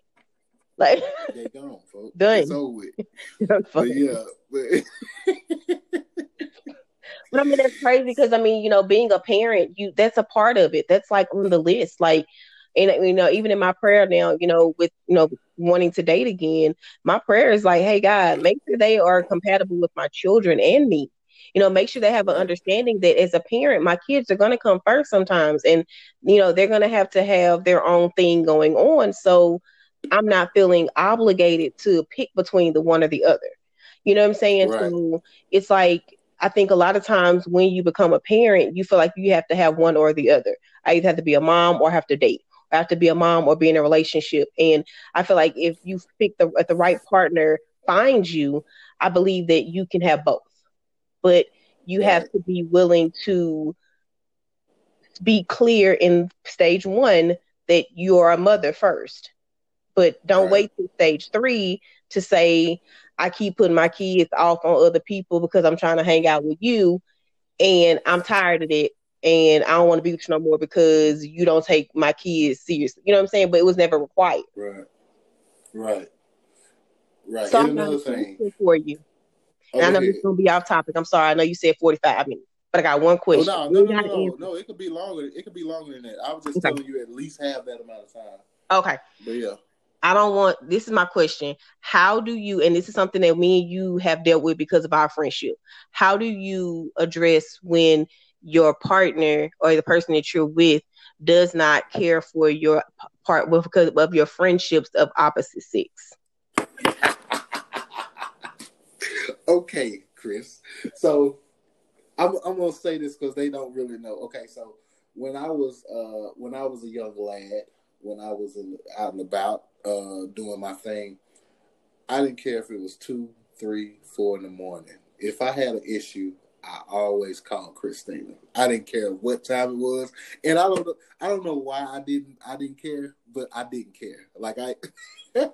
Like they gone, folks. Done. It's over with. but yeah, but But I mean, that's crazy because I mean, you know, being a parent, you that's a part of it. That's like on the list. Like, and you know, even in my prayer now, you know, with you know wanting to date again, my prayer is like, hey God, make sure they are compatible with my children and me. You know, make sure they have an understanding that as a parent, my kids are going to come first sometimes, and you know, they're going to have to have their own thing going on. So I'm not feeling obligated to pick between the one or the other. You know what I'm saying? Right. So it's like I think a lot of times when you become a parent, you feel like you have to have one or the other. I either have to be a mom or have to date. I have to be a mom or be in a relationship. And I feel like if you pick the the right partner finds you, I believe that you can have both. But you have to be willing to be clear in stage one that you are a mother first. But don't right. wait till stage three to say, I keep putting my kids off on other people because I'm trying to hang out with you and I'm tired of it and I don't want to be with you no more because you don't take my kids seriously. You know what I'm saying? But it was never required. Right. Right. Right. So another thing for you. And I oh, know this is gonna be off topic. I'm sorry. I know you said 45 minutes, but I got one question. Oh, no, no, no, no, no, no, It could be longer. It could be longer than that. I was just okay. telling you at least have that amount of time. Okay. But yeah. I don't want this is my question. How do you and this is something that me and you have dealt with because of our friendship. How do you address when your partner or the person that you're with does not care for your part because of your friendships of opposite sex? okay, Chris. So I'm, I'm gonna say this because they don't really know. Okay, so when I was uh when I was a young lad, when I was in, out and about, uh, doing my thing, I didn't care if it was two, three, four in the morning. If I had an issue, I always called Kristina. I didn't care what time it was, and I don't know. I don't know why I didn't. I didn't care, but I didn't care. Like I,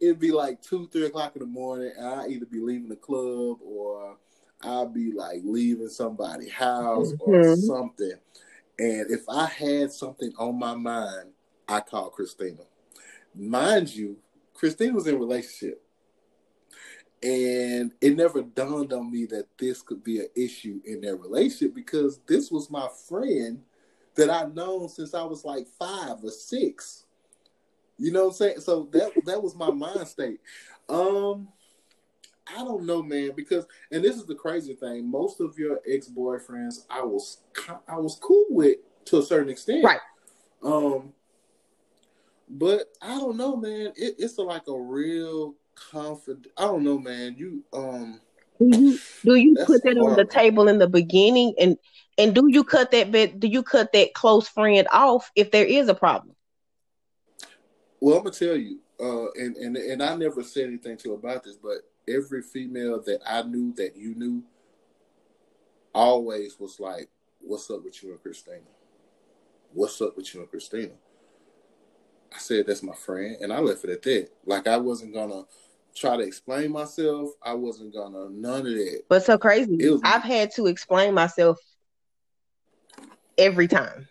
it'd be like two, three o'clock in the morning, and I either be leaving the club or I'll be like leaving somebody's house mm-hmm. or something. And if I had something on my mind, I called Kristina. Mind you, Kristina was in a relationship. And it never dawned on me that this could be an issue in their relationship because this was my friend that I've known since I was like five or six. You know what I'm saying? So that that was my mind state. Um I don't know, man, because and this is the crazy thing. Most of your ex boyfriends, I was I was cool with to a certain extent, right? Um, but I don't know, man. It, it's a, like a real confident. I don't know, man. You um. Do you do you put that hard. on the table in the beginning, and and do you cut that bit? Do you cut that close friend off if there is a problem? Well, I'm gonna tell you, uh, and and and I never said anything to about this, but every female that I knew that you knew always was like, "What's up with you and Kristina? What's up with you and Kristina?" I said that's my friend, and I left it at that. Like I wasn't gonna try to explain myself. I wasn't gonna none of that. But so crazy. Was, I've had to explain myself every time.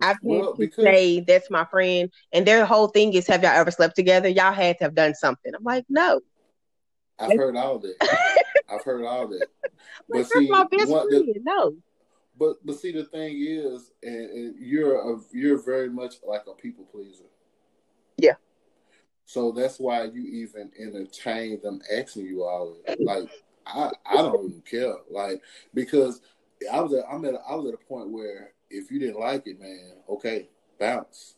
I've well, had to because, say that's my friend, and their whole thing is, "Have y'all ever slept together? Y'all had to have done something." I'm like, no. I've heard all that. I've heard all that. But see, my best friend. The, no. But but see, the thing is, and, and you're a, you're very much like a people pleaser. So that's why you even entertain them asking you all like I I don't even care like because I was at, I'm at I was at a point where if you didn't like it, man, okay, bounce.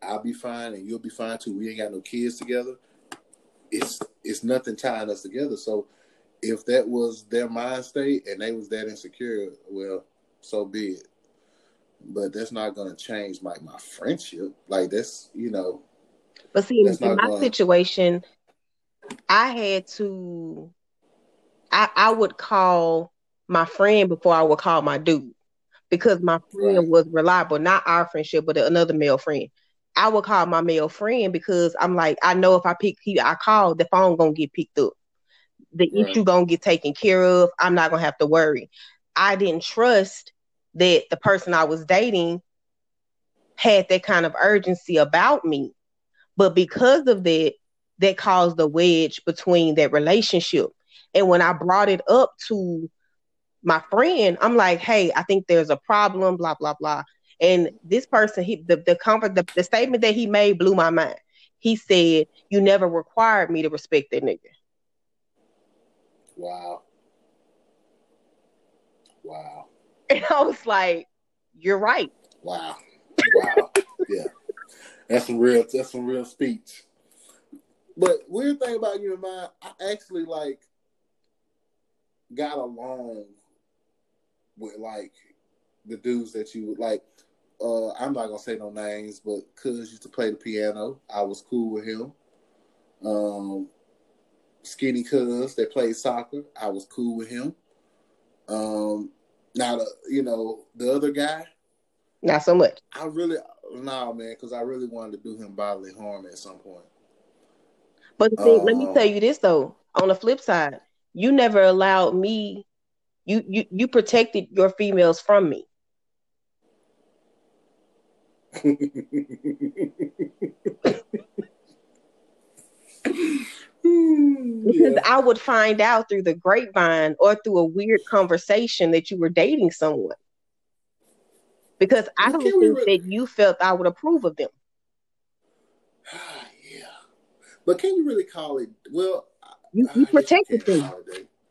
I'll be fine and you'll be fine too. We ain't got no kids together. It's it's nothing tying us together. So if that was their mind state and they was that insecure, well, so be it. But that's not to change like my friendship. Like that's you know. But see, in my situation, I had to. I I would call my friend before I would call my dude because my friend right. was reliable, not our friendship, but another male friend. I would call my male friend because I'm like, I know if I pick, he, I call, the phone gonna get picked up the right. issue gonna get taken care of. I'm not gonna have to worry. I didn't trust that the person I was dating had that kind of urgency about me. But because of that, that caused a wedge between that relationship. And when I brought it up to my friend, I'm like, hey, I think there's a problem, blah, blah, blah. And this person, he the the comfort the, the statement that he made blew my mind. He said, You never required me to respect that nigga. Wow. Wow. And I was like, You're right. Wow. Wow. That's some real that's some real speech. But weird thing about you and mine, I actually like got along with like the dudes that you would like. Uh, I'm not gonna say no names, but Cuz used to play the piano. I was cool with him. Um, Skinny Cuz that played soccer, I was cool with him. Um, now the you know the other guy, not so much. I really nah man, because I really wanted to do him bodily harm at some point. But thing, um, let me um, tell you this though. On the flip side, you never allowed me. You you you protected your females from me. because yeah. I would find out through the grapevine or through a weird conversation that you were dating someone. Because I don't think that you felt I would approve of them. Ah, yeah, but can you really call it? Well, you, you protected them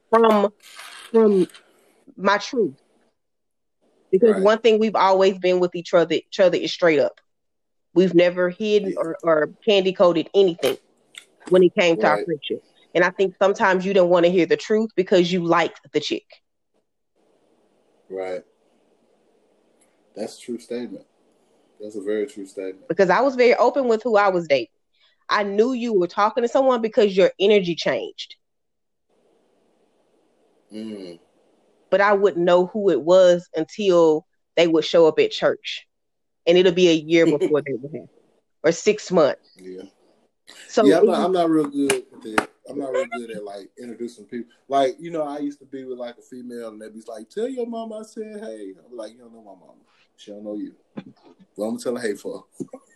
from from my truth. Because right. one thing we've always been with each other, each other is straight up. We've never hidden or, or candy coated anything when it came to right. our friendship. And I think sometimes you don't want to hear the truth because you liked the chick. Right. That's a true statement. That's a very true statement. Because I was very open with who I was dating. I knew you were talking to someone because your energy changed. Mm. But I wouldn't know who it was until they would show up at church. And it'll be a year before they would happen. Or six months. Yeah. So yeah, I'm not, I'm not real good at that. I'm not real good at like introducing people. Like, you know, I used to be with like a female and they'd be like, Tell your mom I said hey. I'm like, you don't know my mama. She don't know you. Well, I'm gonna tell her hey for.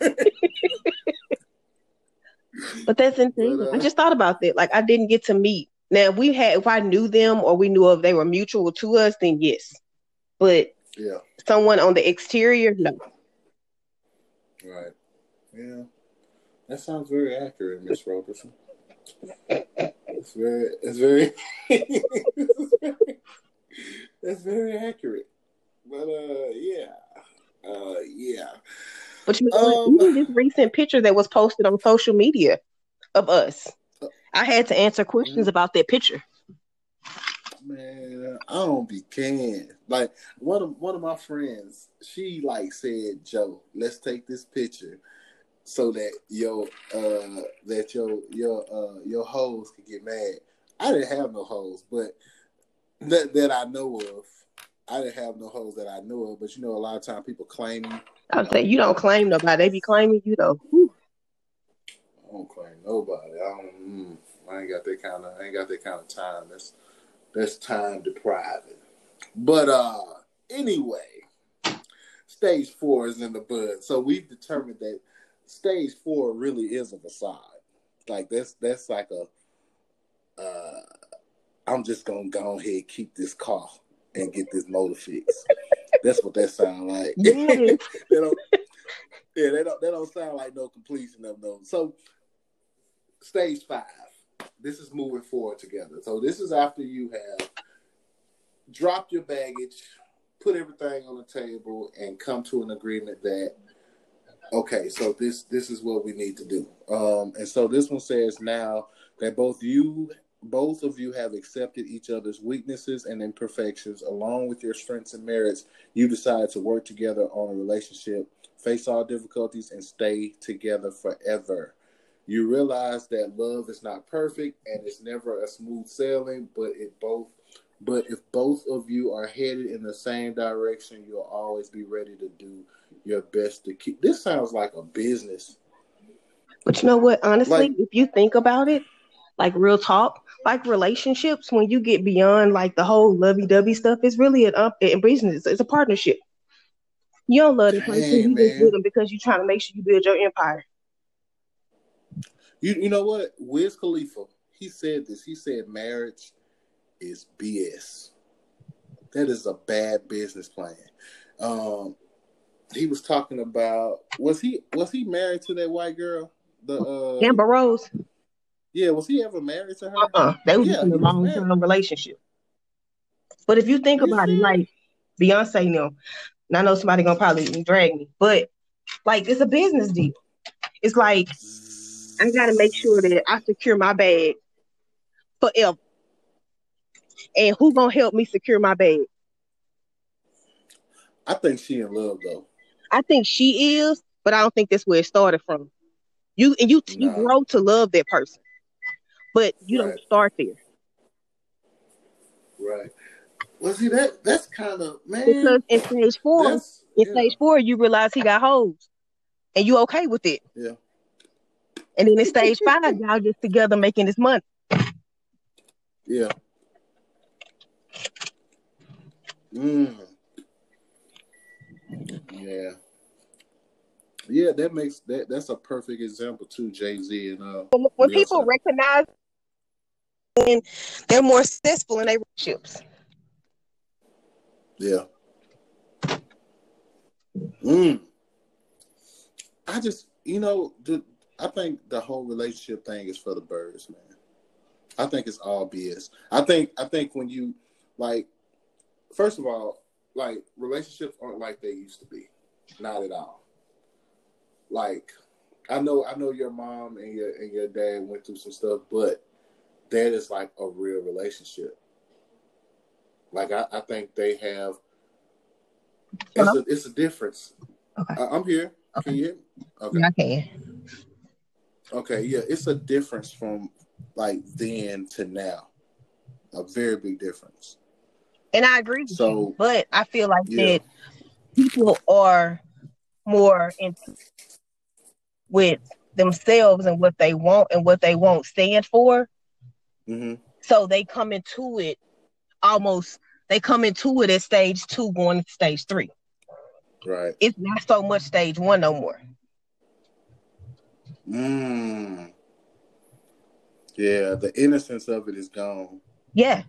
but that's insane. But, uh, I just thought about that. Like I didn't get to meet now, if we had, if I knew them or we knew if they were mutual to us, then yes. But yeah, someone on the exterior, no. Right. Yeah, that sounds very accurate, Miss Roberson. It's very, it's very, that's very accurate. But uh, yeah, uh, yeah. But you know, um, even this recent picture that was posted on social media of us I had to answer questions mm-hmm. about that picture. Man, I don't be can. Like one of one of my friends, she like said, "Joe, let's take this picture so that your uh that your your uh your hoes can get mad." I didn't have no hoes, but that that I know of. I didn't have no hoes that I know of, but you know, a lot of time people claim me. I'm saying you don't claim nobody; they be claiming you though. Whew. I don't claim nobody. I don't. Mm, I ain't got that kind of. I ain't got that kind of time. That's that's time depriving. But uh, anyway, stage four is in the bud. So we've determined that stage four really is a facade. Like that's that's like a. Uh, I'm just gonna go ahead keep this car and get this motor fixed. that's what that sound like. they don't, yeah, they don't. They don't sound like no completion of those. So stage five. This is moving forward together. So this is after you have dropped your baggage, put everything on the table, and come to an agreement that okay, so this this is what we need to do. Um, and so this one says now that both you both of you have accepted each other's weaknesses and imperfections. Along with your strengths and merits you decide to work together on a relationship face all difficulties and stay together forever. You realize that love is not perfect and it's never a smooth sailing, but it both but if both of you are headed in the same direction, you'll always be ready to do your best to keep this sounds like a business. But you know what, honestly, like, if you think about it, like real talk, like relationships, when you get beyond like the whole lovey dovey stuff, it's really an up in business. It's a partnership. You don't love the person, you just with them because you're trying to make sure you build your empire. You you know what? Wiz Khalifa, he said this. He said marriage is BS. That is a bad business plan. Um, he was talking about was he was he married to that white girl? The uh, Amber Rose. Yeah, was he ever married to her? Uh-uh. They was yeah, in a long term relationship. But if you think about it, like Beyonce, you know, and I know somebody gonna probably drag me, but like it's a business deal. It's like I gotta make sure that I secure my bag forever. And who gonna help me secure my bag? I think she in love though. I think she is, but I don't think that's where it started from. You and you nah. you grow to love that person, but you right. don't start there. Right. Well, see that that's kind of man. Because in stage four, in yeah. stage four, you realize he got hoes, and you okay with it. Yeah. And then in stage five, y'all just together making this money. Yeah. Mm. Yeah. Yeah, that makes that that's a perfect example too, Jay Z and uh when people recognize they're more successful in their relationships. Yeah. Mm. I just you know, the, I think the whole relationship thing is for the birds, man. I think it's all BS. I think I think when you like first of all, like relationships aren't like they used to be. Not at all. Like I know I know your mom and your and your dad went through some stuff, but that is like a real relationship. Like I, I think they have it's a it's a difference. Okay. Uh, I, am here. Okay. Can you? Okay. Yeah, Okay, yeah, it's a difference from like then to now. A very big difference. And I agree with so, you, but I feel like yeah. that people are more in with themselves and what they want and what they won't stand for. Mm-hmm. So they come into it almost. They come into it at stage two, going to stage three. Right. It's not so much stage one no more. Mm. Yeah, the innocence of it is gone. Yeah.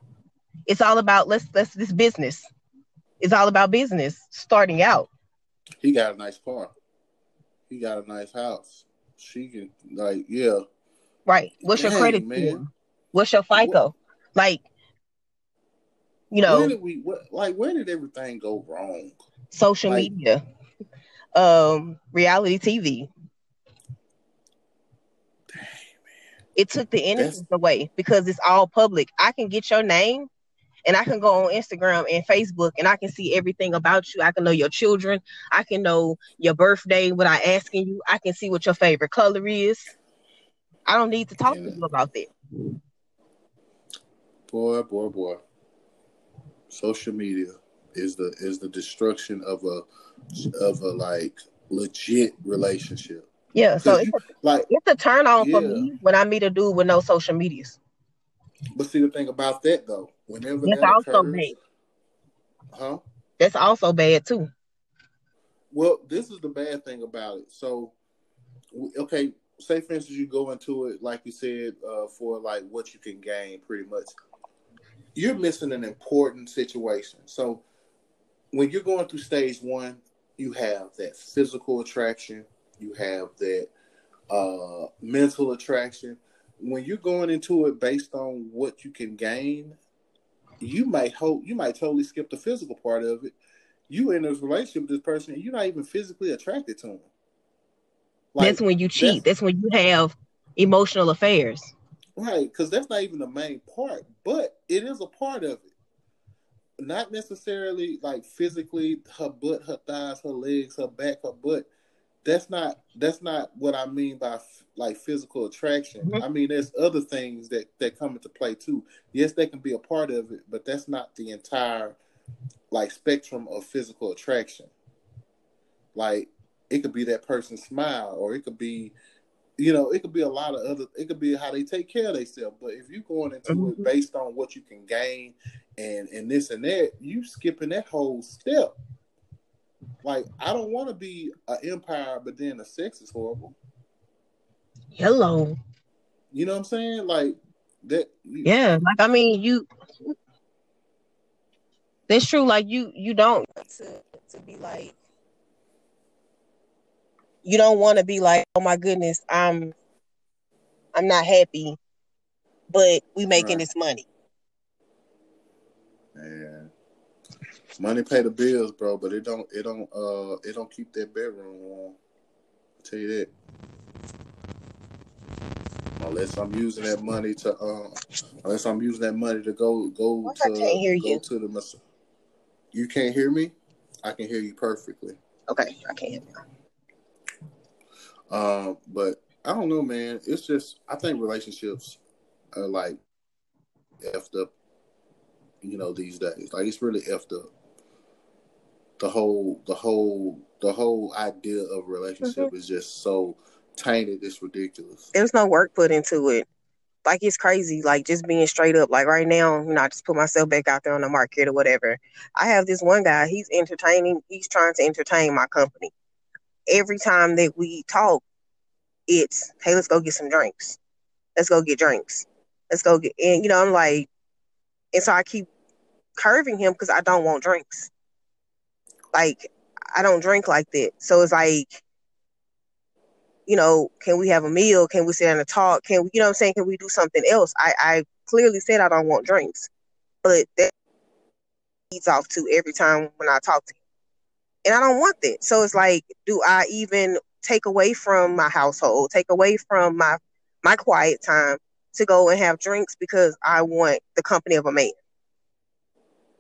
It's all about let's let's this business. It's all about business starting out. He got a nice car. He got a nice house. She can like yeah. Right. What's Dang, your credit man? What's your FICO? Like you know where did we what, like where did everything go wrong? Social like, media. Um reality TV. It took the innocence That's... away because it's all public. I can get your name and I can go on Instagram and Facebook and I can see everything about you. I can know your children. I can know your birthday without asking you. I can see what your favorite color is. I don't need to talk yeah. to you about that. Boy, boy, boy. Social media is the is the destruction of a of a like legit relationship. Yeah, so it's, a, like it's a turn on yeah. for me when I meet a dude with no social medias. But see the thing about that though, whenever that's that also occurs, bad. Huh? That's also bad too. Well, this is the bad thing about it. So, okay, say for instance, you go into it like you said uh, for like what you can gain, pretty much. You're missing an important situation. So, when you're going through stage one, you have that physical attraction, you have that uh, mental attraction. When you're going into it based on what you can gain, you might hope you might totally skip the physical part of it. You in this relationship with this person, and you're not even physically attracted to them. Like, that's when you cheat. That's, that's when you have emotional affairs. Right, because that's not even the main part, but it is a part of it. Not necessarily like physically, her butt, her thighs, her legs, her back, her butt that's not that's not what I mean by like physical attraction. Mm-hmm. I mean, there's other things that that come into play too. Yes, they can be a part of it, but that's not the entire like spectrum of physical attraction. Like it could be that person's smile, or it could be you know, it could be a lot of other. It could be how they take care of themselves. But if you're going into mm-hmm. it based on what you can gain and and this and that, you skipping that whole step. Like I don't want to be an empire, but then the sex is horrible. Hello. You know what I'm saying? Like that. Yeah, like I mean, you. That's true. Like you, you don't to to be like you don't want to be like, oh my goodness, I'm I'm not happy, but we making right. this money. Yeah. Money pay the bills, bro, but it don't it don't uh it don't keep that bedroom warm. I'll tell you that. Unless I'm using that money to um unless I'm using that money to go go to go you? to the You can't hear me? I can hear you perfectly. Okay, I can't hear you. Um, but I don't know, man. It's just I think relationships are like effed up, you know, these days. Like it's really effed up. The whole, the whole, the whole idea of relationship mm-hmm. is just so tainted. It's ridiculous. There's no work put into it. Like it's crazy. Like just being straight up. Like right now, you know, I just put myself back out there on the market or whatever. I have this one guy. He's entertaining. He's trying to entertain my company every time that we talk, it's hey, let's go get some drinks. Let's go get drinks. Let's go get and you know, I'm like, and so I keep curving him because I don't want drinks. Like I don't drink like that. So it's like, you know, can we have a meal? Can we sit down and talk? Can we, you know I'm saying? Can we do something else? I, I clearly said I don't want drinks. But that leads off to every time when I talk to him and I don't want that. So it's like, do I even take away from my household, take away from my my quiet time to go and have drinks because I want the company of a man?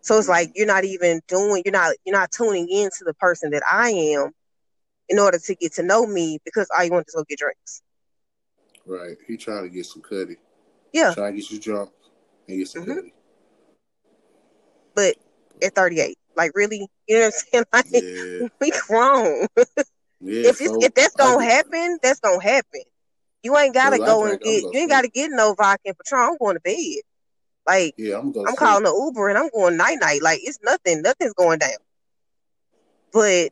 So it's like you're not even doing, you're not you're not tuning into the person that I am in order to get to know me because all you want is to go get drinks. Right. He trying to get some cutty. Yeah. Trying to get you drunk and get some mm-hmm. cutty. But at 38. Like really, you know what I'm saying? Like yeah. we grown. yeah, if so if that's gonna happen, that's gonna happen. You ain't gotta go and get. You ain't gotta get no vodka and Patron. I'm going to bed. Like yeah, I'm, I'm calling the Uber and I'm going night night. Like it's nothing. Nothing's going down. But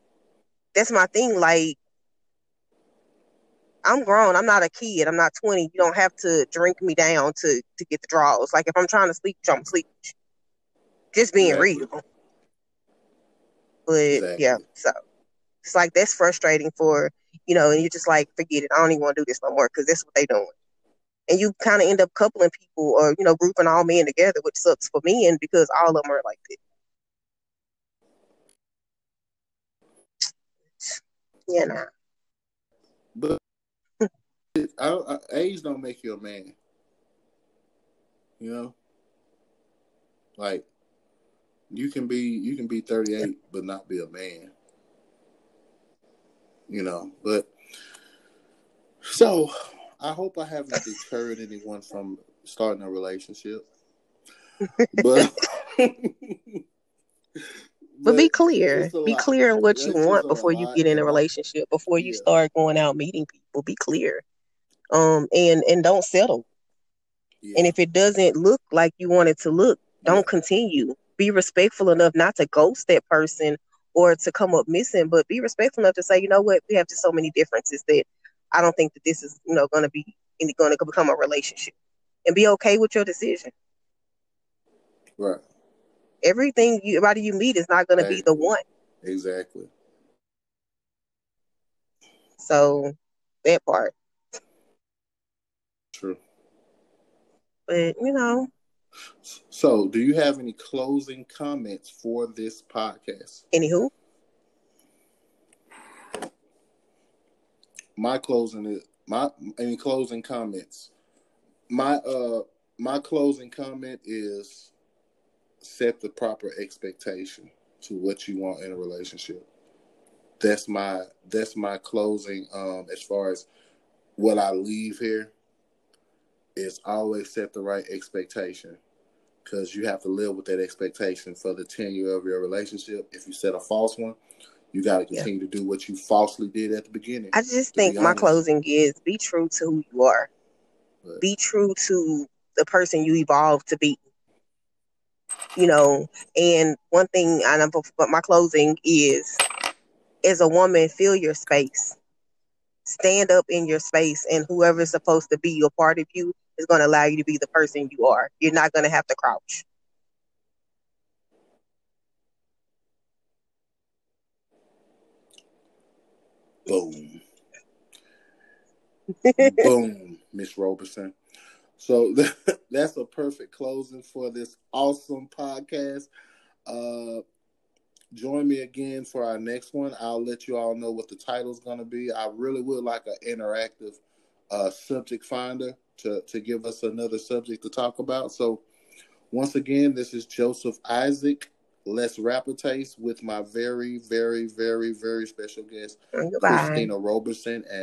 that's my thing. Like I'm grown. I'm not a kid. I'm not 20. You don't have to drink me down to to get the draws. Like if I'm trying to sleep, I'm sleep. Just being real. But exactly. yeah, so it's like that's frustrating for you know, and you're just like, forget it. I don't even want to do this no more because that's what they doing. And you kind of end up coupling people or you know grouping all men together, which sucks for men because all of them are like that. Yeah, nah. But I, I, age don't make you a man. You know, like you can be you can be 38 but not be a man. You know but so i hope i haven't deterred anyone from starting a relationship. But but be clear. be clear in what you want before you get in a relationship before you yeah. start going out meeting people. Be clear. Um and and don't settle. Yeah. and if it doesn't look like you want it to look don't yeah. continue be respectful enough not to ghost that person or to come up missing, but be respectful enough to say, you know what, we have just so many differences that I don't think that this is, you know, going to be going to become a relationship, and be okay with your decision. Right. Everything you everybody you meet is not going to be the one. Exactly. So that part. True. But you know, so, do you have any closing comments for this podcast? Anywho, my closing is my any closing comments. My uh my closing comment is set the proper expectation to what you want in a relationship. That's my that's my closing um as far as what I leave here is always set the right expectation because you have to live with that expectation for the tenure of your relationship. If you set a false one, you got to continue yeah. to do what you falsely did at the beginning. I just think my closing is be true to who you are. But, be true to the person you evolved to be. You know, and one thing, and but my closing is, as a woman, feel your space. Stand up in your space, and whoever is supposed to be a part of you is going to allow you to be the person you are. You're not going to have to crouch. Boom. Boom, Miss Roberson. So that's a perfect closing for this awesome podcast. Uh, join me again for our next one. I'll let you all know what the title is going to be. I really would like an interactive uh, subject finder to, to give us another subject to talk about. So, once again, this is Joseph Isacc Let's Rap a Taste with my very, very, very, very special guest, Goodbye. Kristina Roberson. And